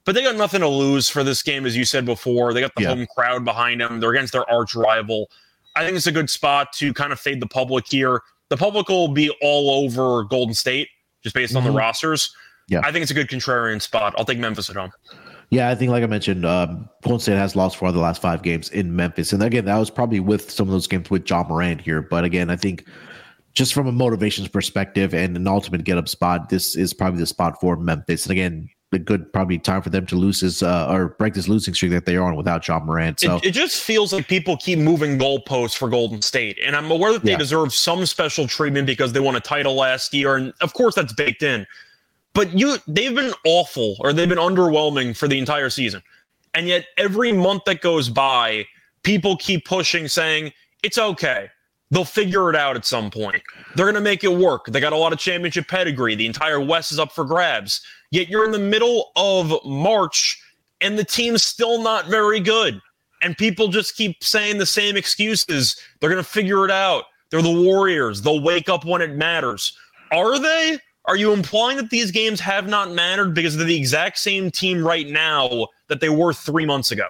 But they got nothing to lose for this game, as you said before. They got the yeah. home crowd behind them. They're against their arch rival. I think it's a good spot to kind of fade the public here. The public will be all over Golden State just based mm-hmm. on the mm-hmm. rosters. Yeah. I think it's a good contrarian spot. I'll take Memphis at home. Yeah, I think, like I mentioned, um, Golden State has lost four of the last five games in Memphis. And again, that was probably with some of those games with Ja Morant here. But again, I think just from a motivations perspective and an ultimate get up spot, this is probably the spot for Memphis. And again, a good probably time for them to lose this uh, or break this losing streak that they are on without Ja Morant. So it, it, just feels like people keep moving goalposts for Golden State, and I'm aware that they yeah. deserve some special treatment because they won a title last year, and of course that's baked in. But you, they've been awful or they've been underwhelming for the entire season, and yet every month that goes by, people keep pushing, saying it's okay. They'll figure it out at some point. They're going to make it work. They got a lot of championship pedigree. The entire West is up for grabs. Yet you're in the middle of March and the team's still not very good. And people just keep saying the same excuses. They're going to figure it out. They're the Warriors. They'll wake up when it matters. Are they? Are you implying that these games have not mattered because they're the exact same team right now that they were three months ago?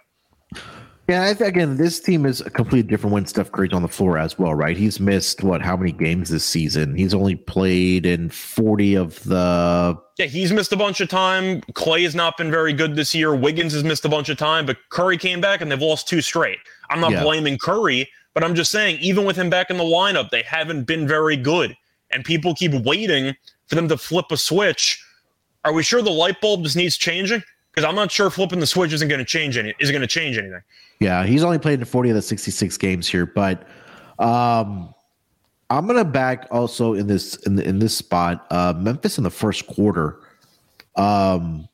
Yeah, I think again, this team is a completely different when Steph Curry's on the floor as well, right? He's missed what? How many games this season? He's only played in forty of the. Yeah, he's missed a bunch of time. Clay has not been very good this year. Wiggins has missed a bunch of time, but Curry came back and they've lost two straight. I'm not yeah. blaming Curry, but I'm just saying, even with him back in the lineup, they haven't been very good, and people keep waiting for them to flip a switch. Are we sure the light bulb just needs changing? Because I'm not sure flipping the switch isn't going to change any isn't going to change anything. Yeah, he's only played in 40 of the 66 games here, but um, I'm gonna back also in this in the, in this spot. Uh, Memphis in the first quarter, um,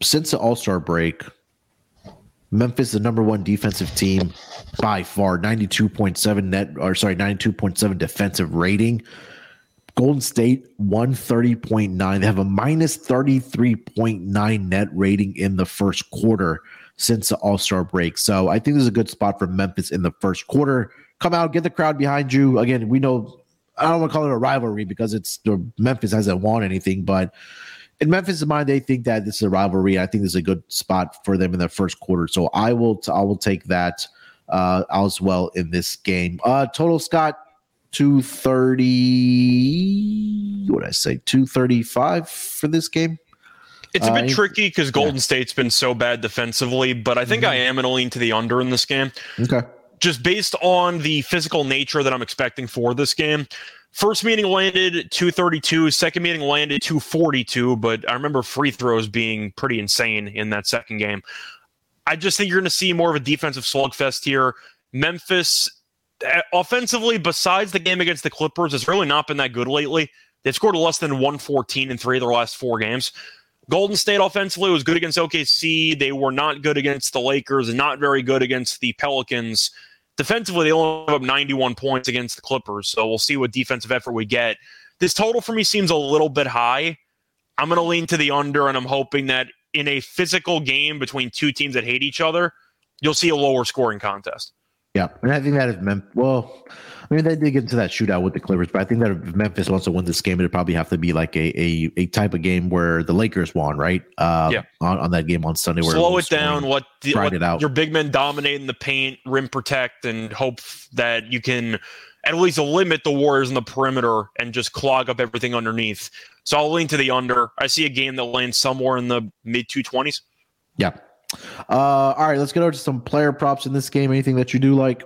since the All Star break, Memphis the number one defensive team by far, 92.7 net or sorry, 92.7 defensive rating. Golden State 130.9. They have a minus 33.9 net rating in the first quarter since the All Star break. So I think this is a good spot for Memphis in the first quarter. Come out, get the crowd behind you. Again, we know I don't want to call it a rivalry because it's the Memphis hasn't won anything, but in Memphis' mind, they think that this is a rivalry. I think this is a good spot for them in the first quarter. So I will I will take that uh, as well in this game. Uh, total Scott two thirty. What did I say? Two thirty five for this game. It's a bit uh, tricky because Golden yeah. State's been so bad defensively, but I think mm-hmm. I am going to lean to the under in this game. Okay. Just based on the physical nature that I'm expecting for this game. First meeting landed 232, second meeting landed 242, but I remember free throws being pretty insane in that second game. I just think you're going to see more of a defensive slugfest here. Memphis, Uh, offensively, besides the game against the Clippers, has really not been that good lately. They've scored less than 114 in three of their last four games. Golden State offensively was good against OKC. They were not good against the Lakers and not very good against the Pelicans. Defensively, they only have up 91 points against the Clippers. So we'll see what defensive effort we get. This total for me seems a little bit high. I'm going to lean to the under, and I'm hoping that in a physical game between two teams that hate each other, you'll see a lower scoring contest. Yeah, and I think that is meant well. I mean, they did get into that shootout with the Clippers, but I think that if Memphis wants to win this game, it'd probably have to be like a a, a type of game where the Lakers won, right? Uh, yeah. On, on that game on Sunday, where slow it, it down. What, the, what it out. your big men dominate in the paint, rim protect, and hope that you can at least limit the Warriors in the perimeter and just clog up everything underneath. So I'll lean to the under. I see a game that lands somewhere in the mid two twenties. Yeah. Uh, all right, let's get over to some player props in this game. Anything that you do like?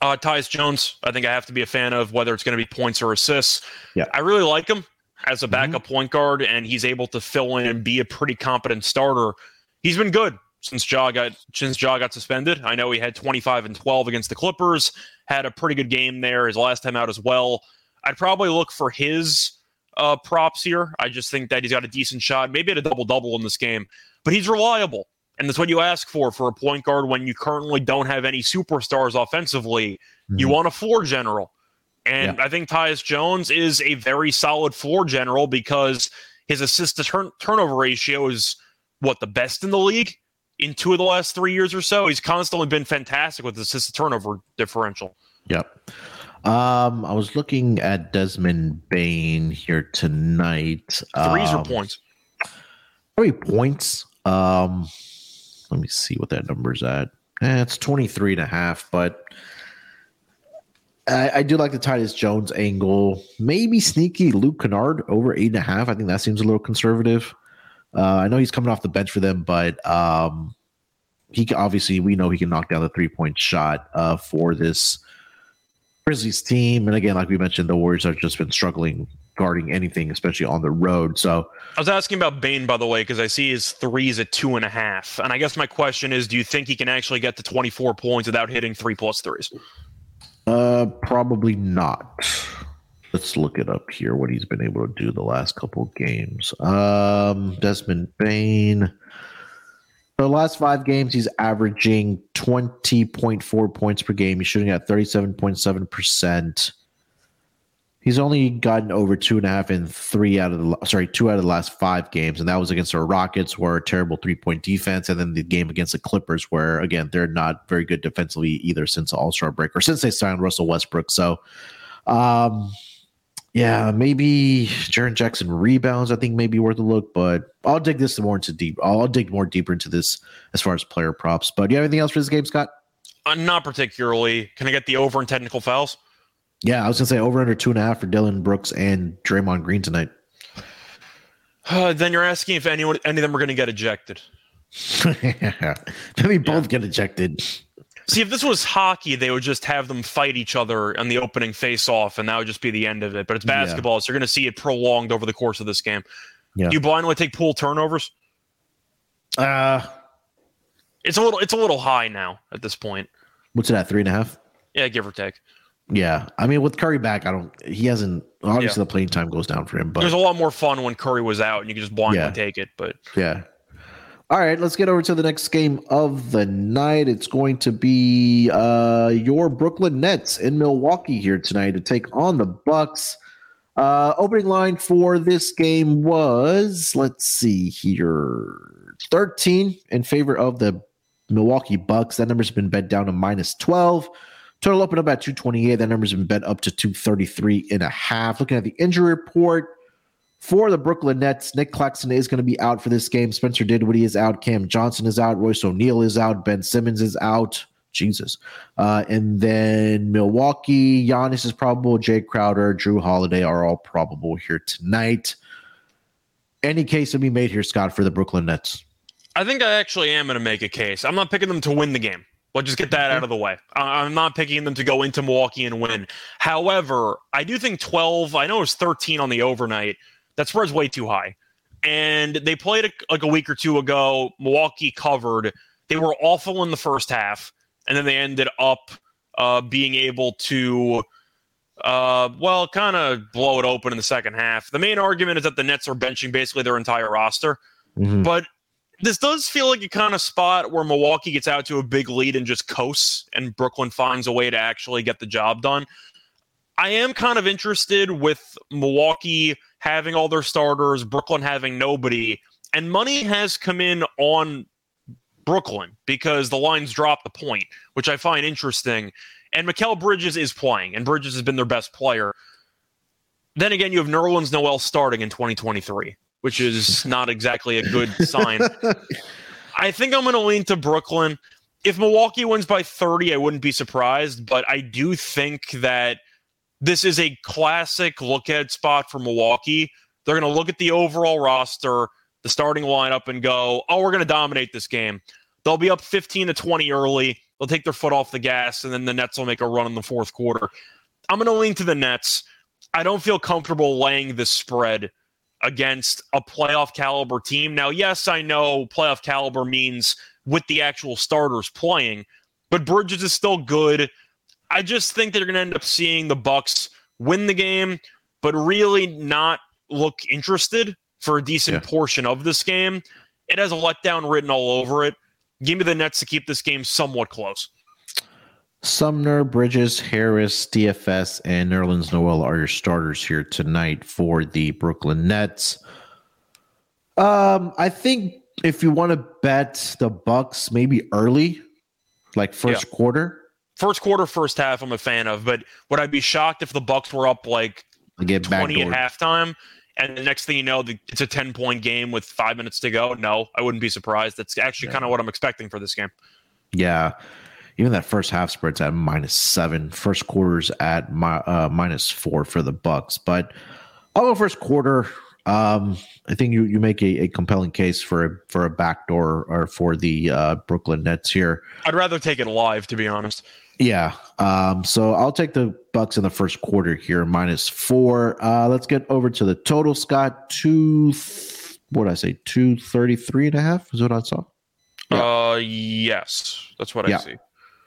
Uh, Tyus Jones, I think I have to be a fan of whether it's going to be points or assists. Yeah, I really like him as a backup mm-hmm. point guard, and he's able to fill in and be a pretty competent starter. He's been good since Ja got since Ja got suspended. I know he had 25 and 12 against the Clippers, had a pretty good game there his last time out as well. I'd probably look for his uh, props here. I just think that he's got a decent shot, maybe at a double double in this game, but he's reliable. And that's what you ask for for a point guard when you currently don't have any superstars offensively. Mm-hmm. You want a floor general. And yeah. I think Tyus Jones is a very solid floor general because his assist to turn- turnover ratio is what the best in the league in two of the last three years or so. He's constantly been fantastic with assist to turnover differential. Yep. Um, I was looking at Desmond Bane here tonight. Threes um, or points? Three points. Um, let me see what that number's at. Eh, it's 23 and a half, but I, I do like the Tyus Jones angle. Maybe sneaky Luke Kennard over eight and a half. I think that seems a little conservative. Uh, I know he's coming off the bench for them, but um, he obviously we know he can knock down the three point shot uh, for this Grizzlies team. And again, like we mentioned, the Warriors have just been struggling guarding anything, especially on the road. So I was asking about Bane, by the way, because I see his threes at two and a half. And I guess my question is do you think he can actually get to 24 points without hitting three plus threes? Uh, probably not. Let's look it up here. What he's been able to do the last couple games. Um, Desmond Bane. the last five games, he's averaging 20.4 points per game. He's shooting at 37.7%. He's only gotten over two and a half in three out of the sorry two out of the last five games, and that was against the Rockets, where a terrible three point defense, and then the game against the Clippers, where again they're not very good defensively either since All Star break or since they signed Russell Westbrook. So, um, yeah, maybe Jaren Jackson rebounds. I think maybe worth a look, but I'll dig this more into deep. I'll dig more deeper into this as far as player props. But do you have anything else for this game, Scott? Uh, not particularly. Can I get the over and technical fouls? Yeah, I was gonna say over under two and a half for Dillon Brooks and Draymond Green tonight. Uh, then you're asking if anyone, any of them are going to get ejected. Maybe both yeah. get ejected. See, if this was hockey, they would just have them fight each other on the opening face-off, and that would just be the end of it. But it's basketball, yeah. so you're going to see it prolonged over the course of this game. Yeah. Do you blindly take Poole turnovers? Uh it's a little it's a little high now at this point. What's it at? Three and a half? Yeah, give or take. Yeah, I mean, with Curry back, I don't. He hasn't. Obviously, yeah. the playing time goes down for him. But there's a lot more fun when Curry was out, and you can just blindly yeah. take it. But yeah. All right, let's get over to the next game of the night. It's going to be uh, your Brooklyn Nets in Milwaukee here tonight to take on the Bucks. Uh, opening line for this game was, let's see here, 13 in favor of the Milwaukee Bucks. That number's been bet down to minus 12. Total opened up at 228. That number's been bet up to 233 and a half. Looking at the injury report for the Brooklyn Nets, Nic Claxton is going to be out for this game. Spencer Dinwiddie is out. Cam Johnson is out. Royce O'Neale is out. Ben Simmons is out. Jesus. Uh, and then Milwaukee, Giannis is probable. Jae Crowder, Jrue Holiday are all probable here tonight. Any case to be made here, Scott, for the Brooklyn Nets? I think I actually am going to make a case. I'm not picking them to win the game. Let's just get that out of the way. I'm not picking them to go into Milwaukee and win. However, I do think 12, I know it was 13 on the overnight. That spread's way too high. And they played a, like a week or two ago. Milwaukee covered. They were awful in the first half. And then they ended up uh, being able to, uh, well, kind of blow it open in the second half. The main argument is that the Nets are benching basically their entire roster. Mm-hmm. But this does feel like a kind of spot where Milwaukee gets out to a big lead and just coasts, and Brooklyn finds a way to actually get the job done. I am kind of interested with Milwaukee having all their starters, Brooklyn having nobody, and money has come in on Brooklyn because the lines dropped the point, which I find interesting. And Mikal Bridges is playing, and Bridges has been their best player. Then again, you have Nerlens Noel starting in 2023 which is not exactly a good sign. I think I'm going to lean to Brooklyn. If Milwaukee wins by 30, I wouldn't be surprised, but I do think that this is a classic look at spot for Milwaukee. They're going to look at the overall roster, the starting lineup, and go, oh, we're going to dominate this game. They'll be up 15 to 20 early. They'll take their foot off the gas, and then the Nets will make a run in the fourth quarter. I'm going to lean to the Nets. I don't feel comfortable laying this spread against a playoff caliber team. Now, yes, I know playoff caliber means with the actual starters playing, but Bridges is still good. I just think they're going to end up seeing the Bucks win the game, but really not look interested for a decent yeah. portion of this game. It has a letdown written all over it. Give me the Nets to keep this game somewhat close. Sumner, Bridges, Harris, DFS, and Nerlens Noel are your starters here tonight for the Brooklyn Nets. Um, I think if you want to bet the Bucks, maybe early, like first yeah. quarter. First quarter, first half, I'm a fan of. But would I be shocked if the Bucks were up like get 20 at halftime? And the next thing you know, it's a 10 point game with five minutes to go. No, I wouldn't be surprised. That's actually yeah. kind of what I'm expecting for this game. Yeah even that first half spread's at minus seven. First quarter's at my, uh, minus four for the Bucks. But I'll go first quarter. Um, I think you, you make a, a compelling case for a, for a backdoor or for the uh, Brooklyn Nets here. I'd rather take it live, to be honest. Yeah. Um, so I'll take the Bucks in the first quarter here, minus four. Uh, let's get over to the total, Scott. Two, what did I say? Two thirty-three and a half is what I saw. Yeah. Uh, yes, that's what yeah. I see.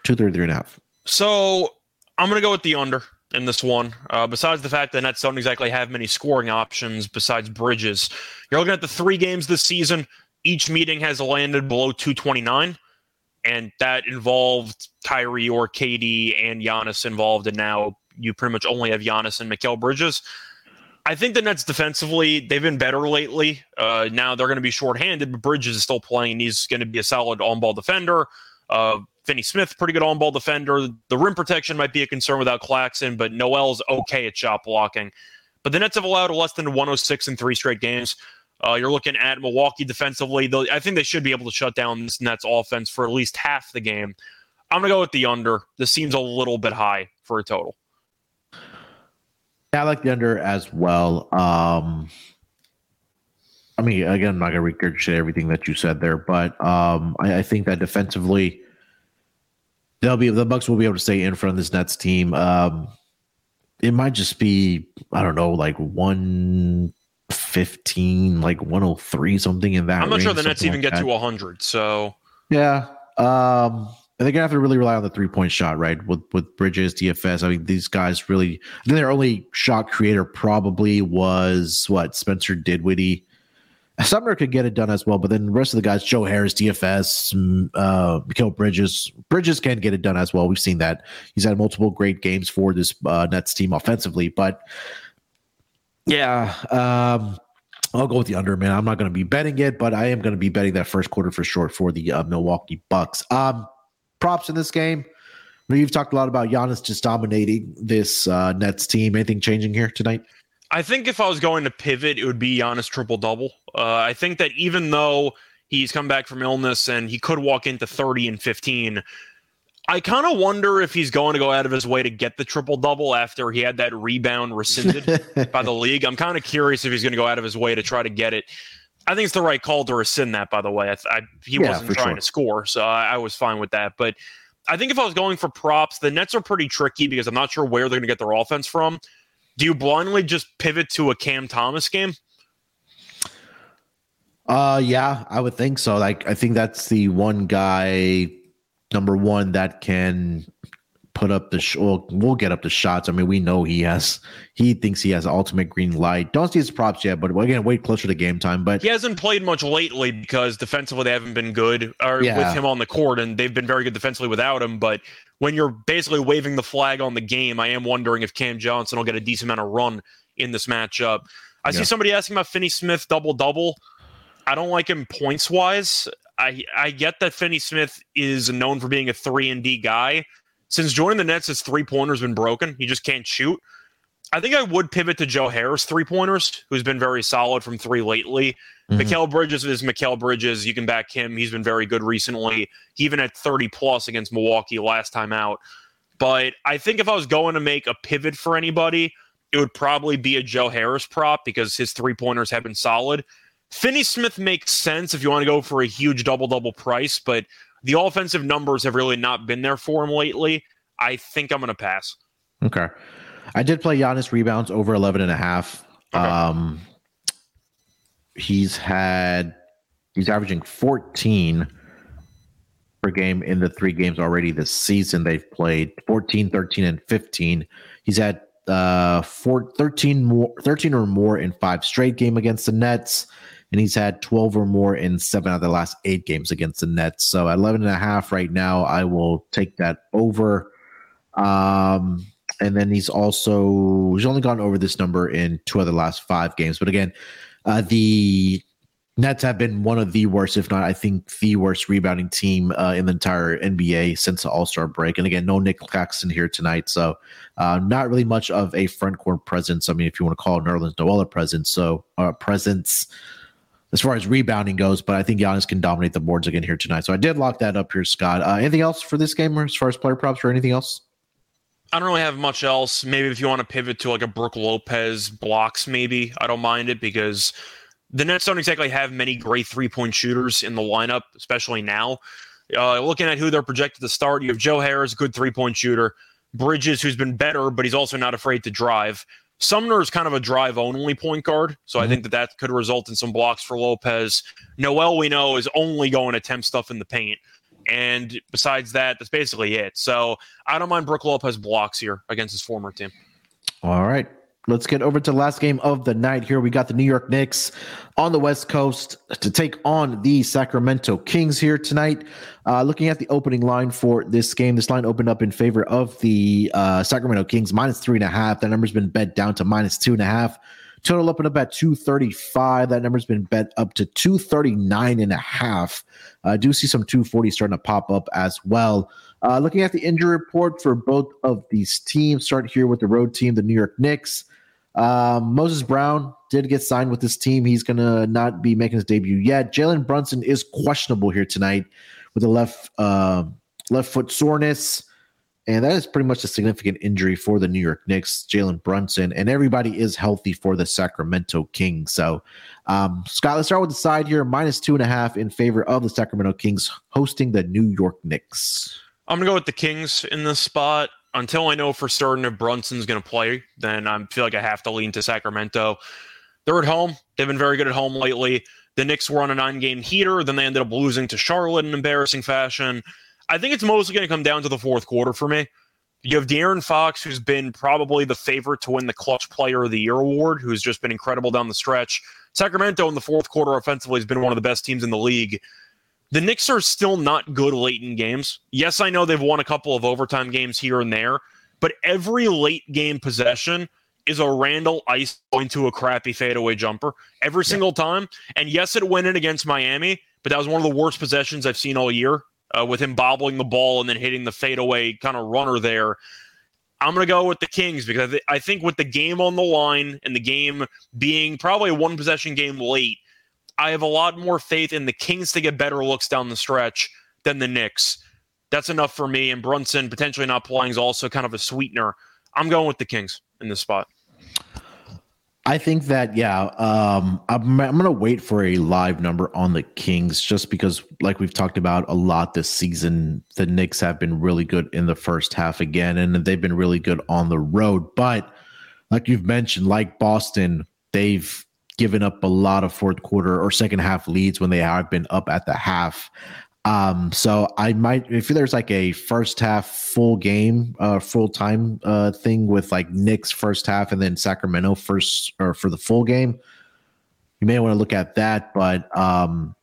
Two thirty-three and a half. So I'm going to go with the under in this one. Uh, besides the fact that Nets don't exactly have many scoring options besides Bridges, you're looking at the three games this season. Each meeting has landed below 229, and that involved Kyrie or KD and Giannis involved, and now you pretty much only have Giannis and Mikal Bridges. I think the Nets defensively, they've been better lately. Uh, now they're going to be shorthanded, but Bridges is still playing. He's going to be a solid on ball defender. Uh, Finney Smith, pretty good on ball defender. The rim protection might be a concern without Claxton, but Noel's okay at shot blocking. But the Nets have allowed less than 106 in three straight games. Uh, you're looking at Milwaukee defensively. I think they should be able to shut down this Nets offense for at least half the game. I'm going to go with the under. This seems a little bit high for a total. Yeah, I like the under as well. Um, I mean, again, I'm not going to regurgitate everything that you said there, but um, I, I, think that defensively, they'll be the Bucks will be able to stay in front of this Nets team. Um, it might just be I don't know, like one fifteen, like one hundred three, something in that. I'm not range, sure the Nets even like get that. to hundred. So yeah, um, they're gonna have to really rely on the three point shot, right? With with Bridges, DFS. I mean, these guys really. I think their only shot creator probably was what Spencer Dinwiddie. Sumner could get it done as well, but then the rest of the guys, Joe Harris, DFS, mm, uh, Mikal Bridges, Bridges can get it done as well. We've seen that he's had multiple great games for this uh, Nets team offensively, but yeah, um, I'll go with the under, man. I'm not going to be betting it, but I am going to be betting that first quarter for sure for the uh, Milwaukee Bucks. Um, props in this game? You've talked a lot about Giannis just dominating this uh, Nets team. Anything changing here tonight? I think if I was going to pivot, it would be Giannis triple double. Uh, I think that even though he's come back from illness and he could walk into 30 and 15, I kind of wonder if he's going to go out of his way to get the triple double after he had that rebound rescinded by the league. I'm kind of curious if he's going to go out of his way to try to get it. I think it's the right call to rescind that. By the way, I, I, he yeah, wasn't trying sure. to score, so I, I, was fine with that. But I think if I was going for props, the Nets are pretty tricky because I'm not sure where they're going to get their offense from. Do you blindly just pivot to a Cam Thomas game? Uh, yeah, I would think so. Like, I think that's the one guy, number one, that can put up the sh- well, we'll get up the shots. I mean, we know he has he thinks he has ultimate green light. Don't see his props yet, but again, wait closer to game time. But he hasn't played much lately because defensively they haven't been good or yeah. with him on the court, and they've been very good defensively without him. But when you're basically waving the flag on the game, I am wondering if Cam Johnson will get a decent amount of run in this matchup. I yeah. see somebody asking about Finney Smith double double. I don't like him points wise. I I get that Finney Smith is known for being a three and D guy, since joining the Nets, his three pointers have been broken. He just can't shoot. I think I would pivot to Joe Harris three pointers, who's been very solid from three lately. mm Bridges is Mikal Bridges. You can back him. He's been very good recently. He even had 30 plus against Milwaukee last time out. But I think if I was going to make a pivot for anybody, it would probably be a Joe Harris prop because his three pointers have been solid. Finney Smith makes sense if you want to go for a huge double double price, but the offensive numbers have really not been there for him lately. I think I'm going to pass. Okay. I did play Giannis rebounds over 11 and a half. Okay. Um, he's had, he's averaging 14 per game in the three games already this season they've played 14, 13, and 15. He's had uh, four, 13 more, 13 or more in five straight game against the Nets and he's had 12 or more in seven of the last eight games against the Nets. So at 11 and a half right now, I will take that over. Um, and then he's also he's only gone over this number in two of the last five games. But again, uh, the Nets have been one of the worst, if not, I think the worst rebounding team uh, in the entire NBA since the All Star break. And again, no Nic Claxton here tonight, so uh, not really much of a front court presence. I mean, if you want to call Nerlens Noel a presence, so uh, presence as far as rebounding goes, but I think Giannis can dominate the boards again here tonight. So I did lock that up here, Scott. Uh, anything else for this game, or as far as player props, or anything else? I don't really have much else. Maybe if you want to pivot to like a Brook Lopez blocks, maybe I don't mind it because the Nets don't exactly have many great three point shooters in the lineup, especially now. Uh, looking at who they're projected to start, you have Joe Harris, a good three point shooter. Bridges, who's been better, but he's also not afraid to drive. Sumner is kind of a drive only point guard, so mm-hmm. I think that that could result in some blocks for Lopez. Noel, we know, is only going to attempt stuff in the paint. And besides that, that's basically it. So I don't mind Brook Lopez blocks here against his former team. All right. Let's get over to the last game of the night. Here we got the New York Knicks on the West Coast to take on the Sacramento Kings here tonight. Uh, looking at the opening line for this game, this line opened up in favor of the uh, Sacramento Kings minus three and a half. That number's been bet down to minus two and a half. Total up and up at 235. That number's been bet up to 239 and a half. I uh, do see some 240 starting to pop up as well. Uh, looking at the injury report for both of these teams, start here with the road team, the New York Knicks. Um, Moses Brown did get signed with this team. He's going to not be making his debut yet. Jalen Brunson is questionable here tonight with a left uh, left foot soreness. And that is pretty much a significant injury for the New York Knicks, Jalen Brunson, and everybody is healthy for the Sacramento Kings. So, um, Scott, let's start with the side here minus two and a half in favor of the Sacramento Kings hosting the New York Knicks. I'm going to go with the Kings in this spot. Until I know for certain if Brunson's going to play, then I feel like I have to lean to Sacramento. They're at home. They've been very good at home lately. The Knicks were on a nine game heater. Then they ended up losing to Charlotte in embarrassing fashion. I think it's mostly going to come down to the fourth quarter for me. You have De'Aaron Fox, who's been probably the favorite to win the Clutch Player of the Year award, who's just been incredible down the stretch. Sacramento in the fourth quarter offensively has been one of the best teams in the league. The Knicks are still not good late in games. Yes, I know they've won a couple of overtime games here and there, but every late game possession is a Randle ice going to a crappy fadeaway jumper every single yeah. time. And yes, it went in against Miami, but that was one of the worst possessions I've seen all year uh, with him bobbling the ball and then hitting the fadeaway kind of runner there. I'm going to go with the Kings because I think with the game on the line and the game being probably a one possession game late, I have a lot more faith in the Kings to get better looks down the stretch than the Knicks. That's enough for me. And Brunson potentially not playing is also kind of a sweetener. I'm going with the Kings in this spot. I think that yeah, um, I'm, I'm gonna wait for a live number on the Kings just because, like we've talked about a lot this season, the Knicks have been really good in the first half again, and they've been really good on the road. But like you've mentioned, like Boston, they've given up a lot of fourth quarter or second half leads when they have been up at the half. Um, so I might if there's like a first half full game, uh, full time uh thing with like Knicks first half and then Sacramento first or for the full game, you may want to look at that. But um,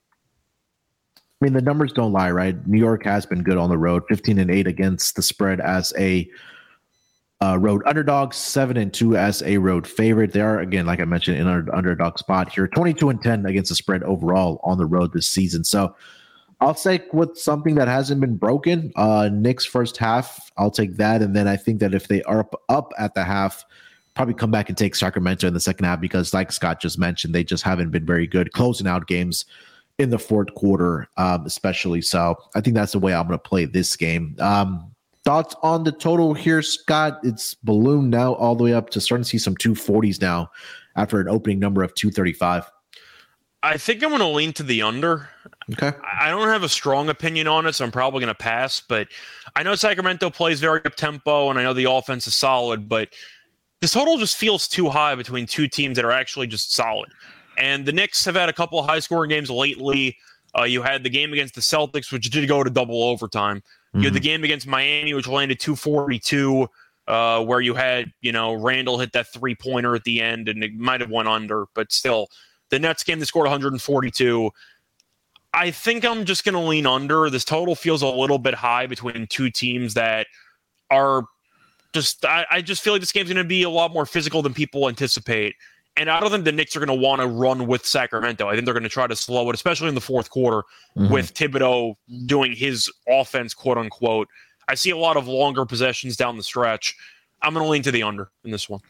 I mean the numbers don't lie, right? New York has been good on the road, 15 and 8 against the spread as a uh, road underdog, seven and two as a road favorite. They are again, like I mentioned, in an underdog spot here, 22 and 10 against the spread overall on the road this season. So I'll take with something that hasn't been broken. Uh Knicks first half, I'll take that. And then I think that if they are up, up at the half, probably come back and take Sacramento in the second half because, like Scott just mentioned, they just haven't been very good closing out games in the fourth quarter, um, especially. So I think that's the way I'm going to play this game. Um, Thoughts on the total here, Scott? It's ballooned now all the way up to starting to see some 240s now after an opening number of 235. I think I'm going to lean to the under. Okay. I don't have a strong opinion on it, so I'm probably going to pass. But I know Sacramento plays very up tempo, and I know the offense is solid, but this total just feels too high between two teams that are actually just solid. And the Knicks have had a couple of high scoring games lately. Uh, you had the game against the Celtics, which did go to double overtime. You had the mm-hmm. game against Miami, which landed 242, uh, where you had, you know, Randle hit that three pointer at the end and it might have went under, but still, the Nets game, they scored 142. I think I'm just going to lean under. This total feels a little bit high between two teams that are just, I, I just feel like this game's going to be a lot more physical than people anticipate. And I don't think the Knicks are going to want to run with Sacramento. I think they're going to try to slow it, especially in the fourth quarter mm-hmm. with Thibodeau doing his offense, quote unquote. I see a lot of longer possessions down the stretch. I'm going to lean to the under in this one.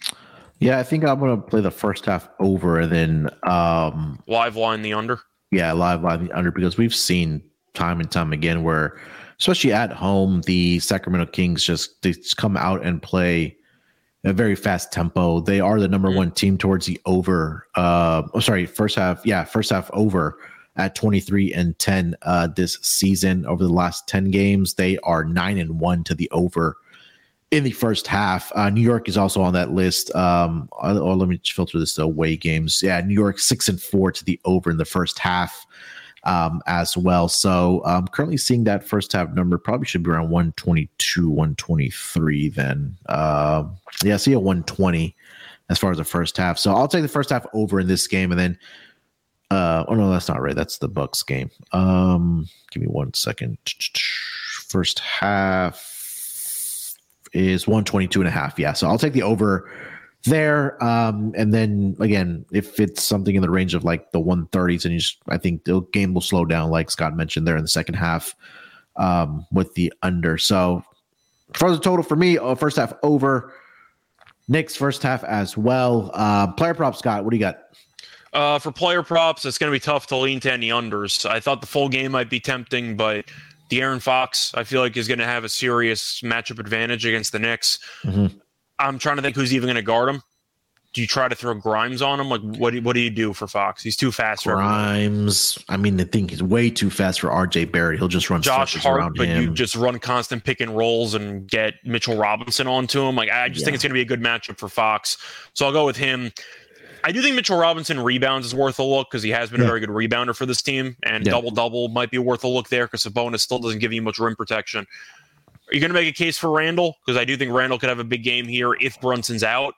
Yeah, I think I'm going to play the first half over and then um, live line the under. Yeah, live line the under because we've seen time and time again where, especially at home, the Sacramento Kings just they just come out and play a very fast tempo. They are the number mm-hmm. one team towards the over. Uh, oh, sorry, first half. Yeah, first half over at 23 and 10 uh, this season. Over the last 10 games, they are nine and one to the over in the first half. Uh, New York is also on that list. Um, oh, let me filter this away games. Yeah, New York six and four to the over in the first half um, as well. So I'm um, currently seeing that first half number probably should be around 122, 123 then. Uh, yeah, see a 120 as far as the first half. So I'll take the first half over in this game, and then uh oh no, that's not right. That's the Bucks game. Um, give me one second. First half is 122 and a half. Yeah, so I'll take the over there. Um, and then again, if it's something in the range of like the 130s, and you just, I think the game will slow down, like Scott mentioned there in the second half, um, with the under. So for the total for me, uh, first half over. Knicks first half as well. Uh, player prop, Scott. What do you got? Uh, for player props, it's going to be tough to lean to any unders. I thought the full game might be tempting, but De'Aaron Fox, I feel like, is going to have a serious matchup advantage against the Knicks. Mm-hmm. I'm trying to think who's even going to guard him. Do you try to throw Grimes on him? Like, what do, what do you do for Fox? He's too fast for Grimes. I mean, the thing he's way too fast for RJ Barrett. He'll just run Josh Hart, but him. you just run constant pick and rolls and get Mitchell Robinson onto him. Like, I just yeah. think it's going to be a good matchup for Fox. So I'll go with him. I do think Mitchell Robinson rebounds is worth a look because he has been yeah. a very good rebounder for this team, and yeah. double double might be worth a look there because Sabonis still doesn't give you much rim protection. Are you going to make a case for Randle? Because I do think Randle could have a big game here if Brunson's out.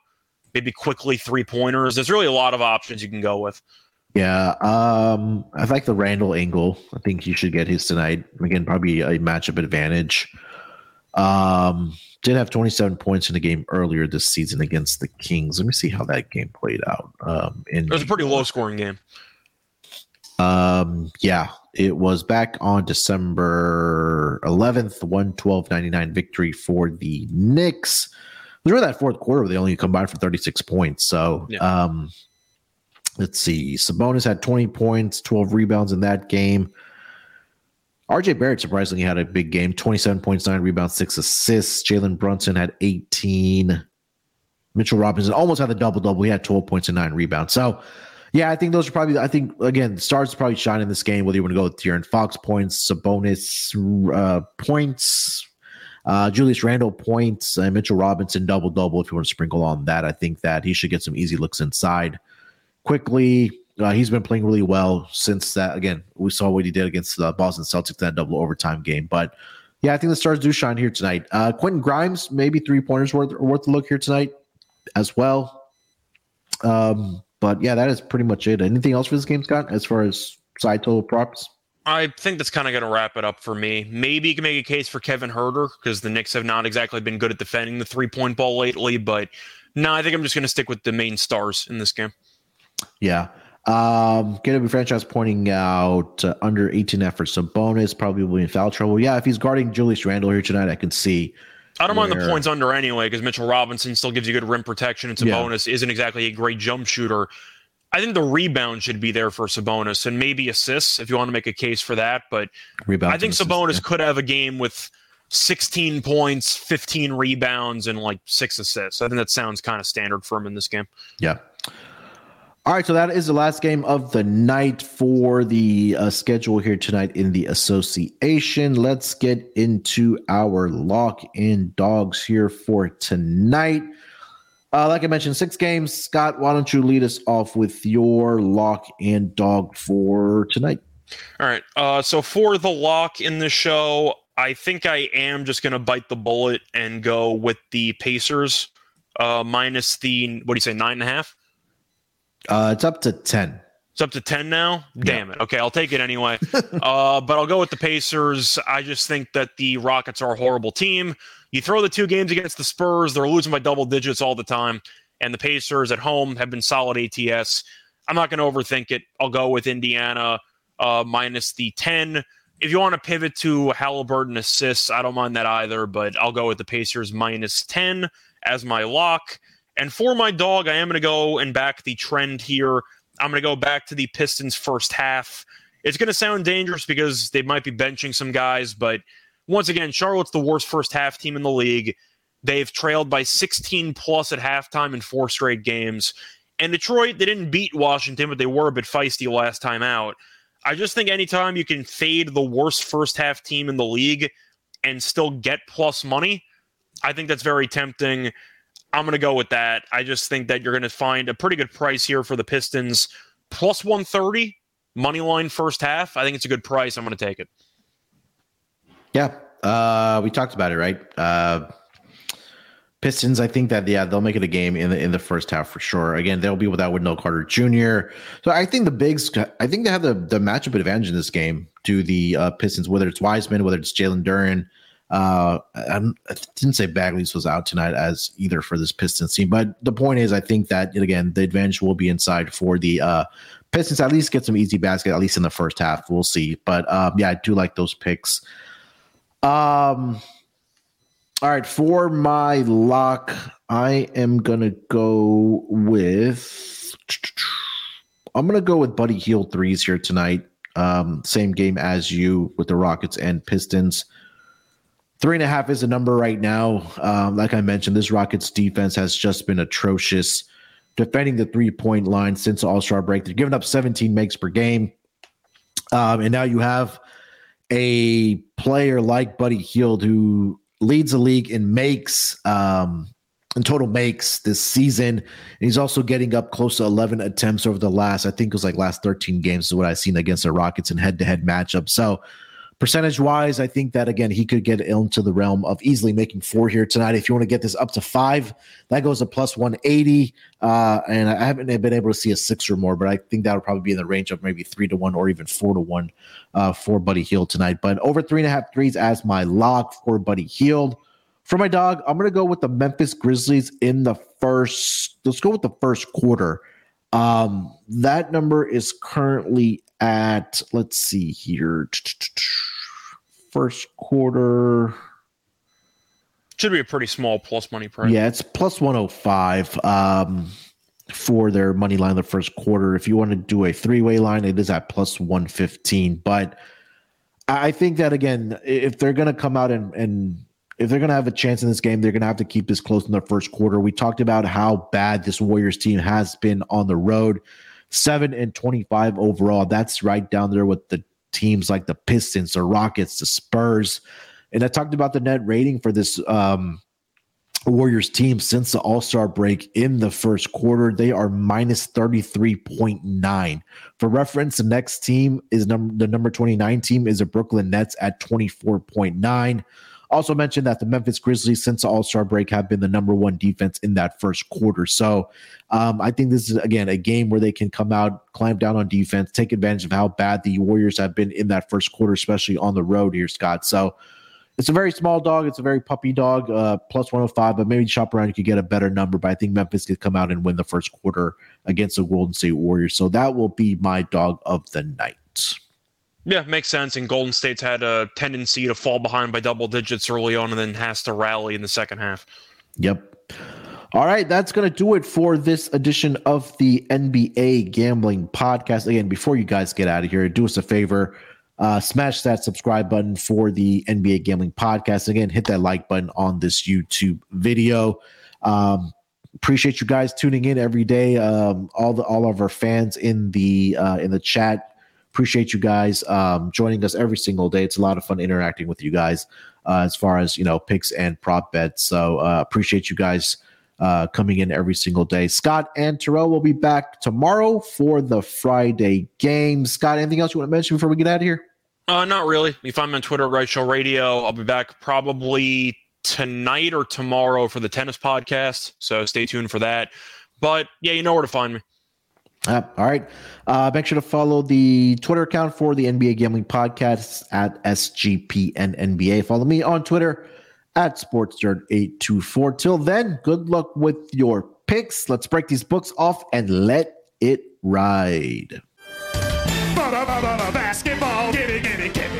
Maybe quickly three pointers. There's really a lot of options you can go with. Yeah, um, I like the Randle angle. I think he should get his tonight. Again, probably a matchup advantage. Um, did have 27 points in the game earlier this season against the Kings. Let me see how that game played out. Um, in it was a pretty low scoring game. Um, yeah, it was back on December 11th, 112.99 victory for the Knicks. It was really that fourth quarter where they only combined for 36 points. So, yeah. um, let's see. Sabonis had 20 points, 12 rebounds in that game. RJ Barrett surprisingly had a big game 27 points, nine rebounds, six assists. Jalen Brunson had 18. Mitchell Robinson almost had the double double. He had 12 points and nine rebounds. So, yeah, I think those are probably, I think, again, stars probably shine in this game, whether you want to go with De'Aaron Fox points, Sabonis uh, points, uh, Julius Randle points, and Mitchell Robinson double double. If you want to sprinkle on that, I think that he should get some easy looks inside quickly. Uh, he's been playing really well since that. Again, we saw what he did against the Boston Celtics that double overtime game. But yeah, I think the stars do shine here tonight. Uh, Quentin Grimes, maybe three pointers worth worth a look here tonight as well. Um, but yeah, that is pretty much it. Anything else for this game, Scott, as far as side total props? I think that's kind of going to wrap it up for me. Maybe you can make a case for Kevin Huerter because the Knicks have not exactly been good at defending the three point ball lately. But no, I think I'm just going to stick with the main stars in this game. Yeah. Um, Up Franchise pointing out uh, under 18 efforts. Sabonis probably will be in foul trouble. Yeah, if he's guarding Julius Randle here tonight, I can see. I don't mind the points under anyway because Mitchell Robinson still gives you good rim protection. And Sabonis yeah. isn't exactly a great jump shooter. I think the rebound should be there for Sabonis and maybe assists if you want to make a case for that. But rebound I think Sabonis yeah. could have a game with 16 points, 15 rebounds, and like six assists. I think that sounds kind of standard for him in this game. Yeah. All right, so that is the last game of the night for the uh, schedule here tonight in the association. Let's get into our lock in dogs here for tonight. Uh, like I mentioned, six games. Scott, why don't you lead us off with your lock and dog for tonight? All right. Uh, so for the lock in the show, I think I am just going to bite the bullet and go with the Pacers uh, minus the what do you say nine and a half? Uh, it's up to 10. It's up to 10 now? Damn yeah. it. Okay, I'll take it anyway. uh, but I'll go with the Pacers. I just think that the Rockets are a horrible team. You throw the two games against the Spurs, they're losing by double digits all the time. And the Pacers at home have been solid ATS. I'm not going to overthink it. I'll go with Indiana uh, minus the 10. If you want to pivot to Halliburton assists, I don't mind that either, but I'll go with the Pacers minus 10 as my lock. And for my dog, I am going to go and back the trend here. I'm going to go back to the Pistons first half. It's going to sound dangerous because they might be benching some guys, but once again, Charlotte's the worst first half team in the league. They've trailed by 16 plus at halftime in four straight games. And Detroit, they didn't beat Washington, but they were a bit feisty last time out. I just think anytime you can fade the worst first half team in the league and still get plus money, I think that's very tempting. I'm going to go with that. I just think that you're going to find a pretty good price here for the Pistons. Plus 130, money line first half. I think it's a good price. I'm going to take it. Yeah. Uh, we talked about it, right? Uh, Pistons, I think that yeah, they'll make it a game in the in the first half for sure. Again, they'll be without Wendell Carter Jr. So I think the bigs, I think they have the the matchup advantage in this game to the uh, Pistons, whether it's Wiseman, whether it's Jalen Duren. Uh, I'm, I didn't say Bagley's was out tonight as either for this Pistons team, but the point is, I think that again the advantage will be inside for the uh, Pistons. At least get some easy basket, at least in the first half. We'll see, but um, yeah, I do like those picks. Um. All right, for my lock, I am gonna go with. I'm gonna go with Buddy Hield threes here tonight. Um, same game as you with the Rockets and Pistons. Three and a half is a number right now. Um, like I mentioned, this Rockets defense has just been atrocious defending the three point line since All Star break. They're giving up 17 makes per game, um, and now you have a player like Buddy Hield who leads the league in makes, um, in total makes this season. And he's also getting up close to 11 attempts over the last, I think it was like last 13 games is what I've seen against the Rockets in head to head matchup. So, percentage wise, I think that again, he could get into the realm of easily making four here tonight. If you want to get this up to five, that goes to plus 180. Uh, and I haven't been able to see a six or more, but I think that would probably be in the range of maybe three to one or even four to one uh, for Buddy Hield tonight. But over three and a half threes as my lock for Buddy Hield. For my dog, I'm going to go with the Memphis Grizzlies in the first. Let's go with the first quarter. Um, that number is currently at, let's see here, first quarter. Should be a pretty small plus money price. Yeah, it's plus 105 um, for their money line the first quarter. If you want to do a three way line, it is at plus 115. But I think that, again, if they're going to come out and, and if they're going to have a chance in this game, they're going to have to keep this close in the first quarter. We talked about how bad this Warriors team has been on the road. Seven and 25 overall. That's right down there with the teams like the Pistons, the Rockets, the Spurs. And I talked about the net rating for this um, Warriors team since the All Star break in the first quarter. They are minus 33.9. For reference, the next team is number the number 29 team is the Brooklyn Nets at 24.9. Also mentioned that the Memphis Grizzlies, since the All Star break, have been the number one defense in that first quarter. So um, I think this is, again, a game where they can come out, clamp down on defense, take advantage of how bad the Warriors have been in that first quarter, especially on the road here, Scott. So it's a very small dog. It's a very puppy dog, uh, plus 105, but maybe shop around, you could get a better number. But I think Memphis could come out and win the first quarter against the Golden State Warriors. So that will be my dog of the night. Yeah, makes sense. And Golden State's had a tendency to fall behind by double digits early on and then has to rally in the second half. Yep. All right, that's going to do it for this edition of the NBA Gambling Podcast. Again, before you guys get out of here, do us a favor. Uh, smash that subscribe button for the NBA Gambling Podcast. Again, hit that like button on this YouTube video. Um, appreciate you guys tuning in every day. Um, all the all of our fans in the uh, in the chat Appreciate you guys um, joining us every single day. It's a lot of fun interacting with you guys uh, as far as you know picks and prop bets. So uh, appreciate you guys uh, coming in every single day. Scott and Terrell will be back tomorrow for the Friday game. Scott, anything else you want to mention before we get out of here? Uh, not really. You find me on Twitter, Right Show Radio. I'll be back probably tonight or tomorrow for the tennis podcast. So stay tuned for that. But yeah, you know where to find me. Uh, all right. Uh, make sure to follow the Twitter account for the NBA Gambling Podcast at SGPN NBA. Follow me on Twitter at SportsDirt824. Till then, good luck with your picks. Let's break these books off and let it ride. Basketball, get it, get it, get it.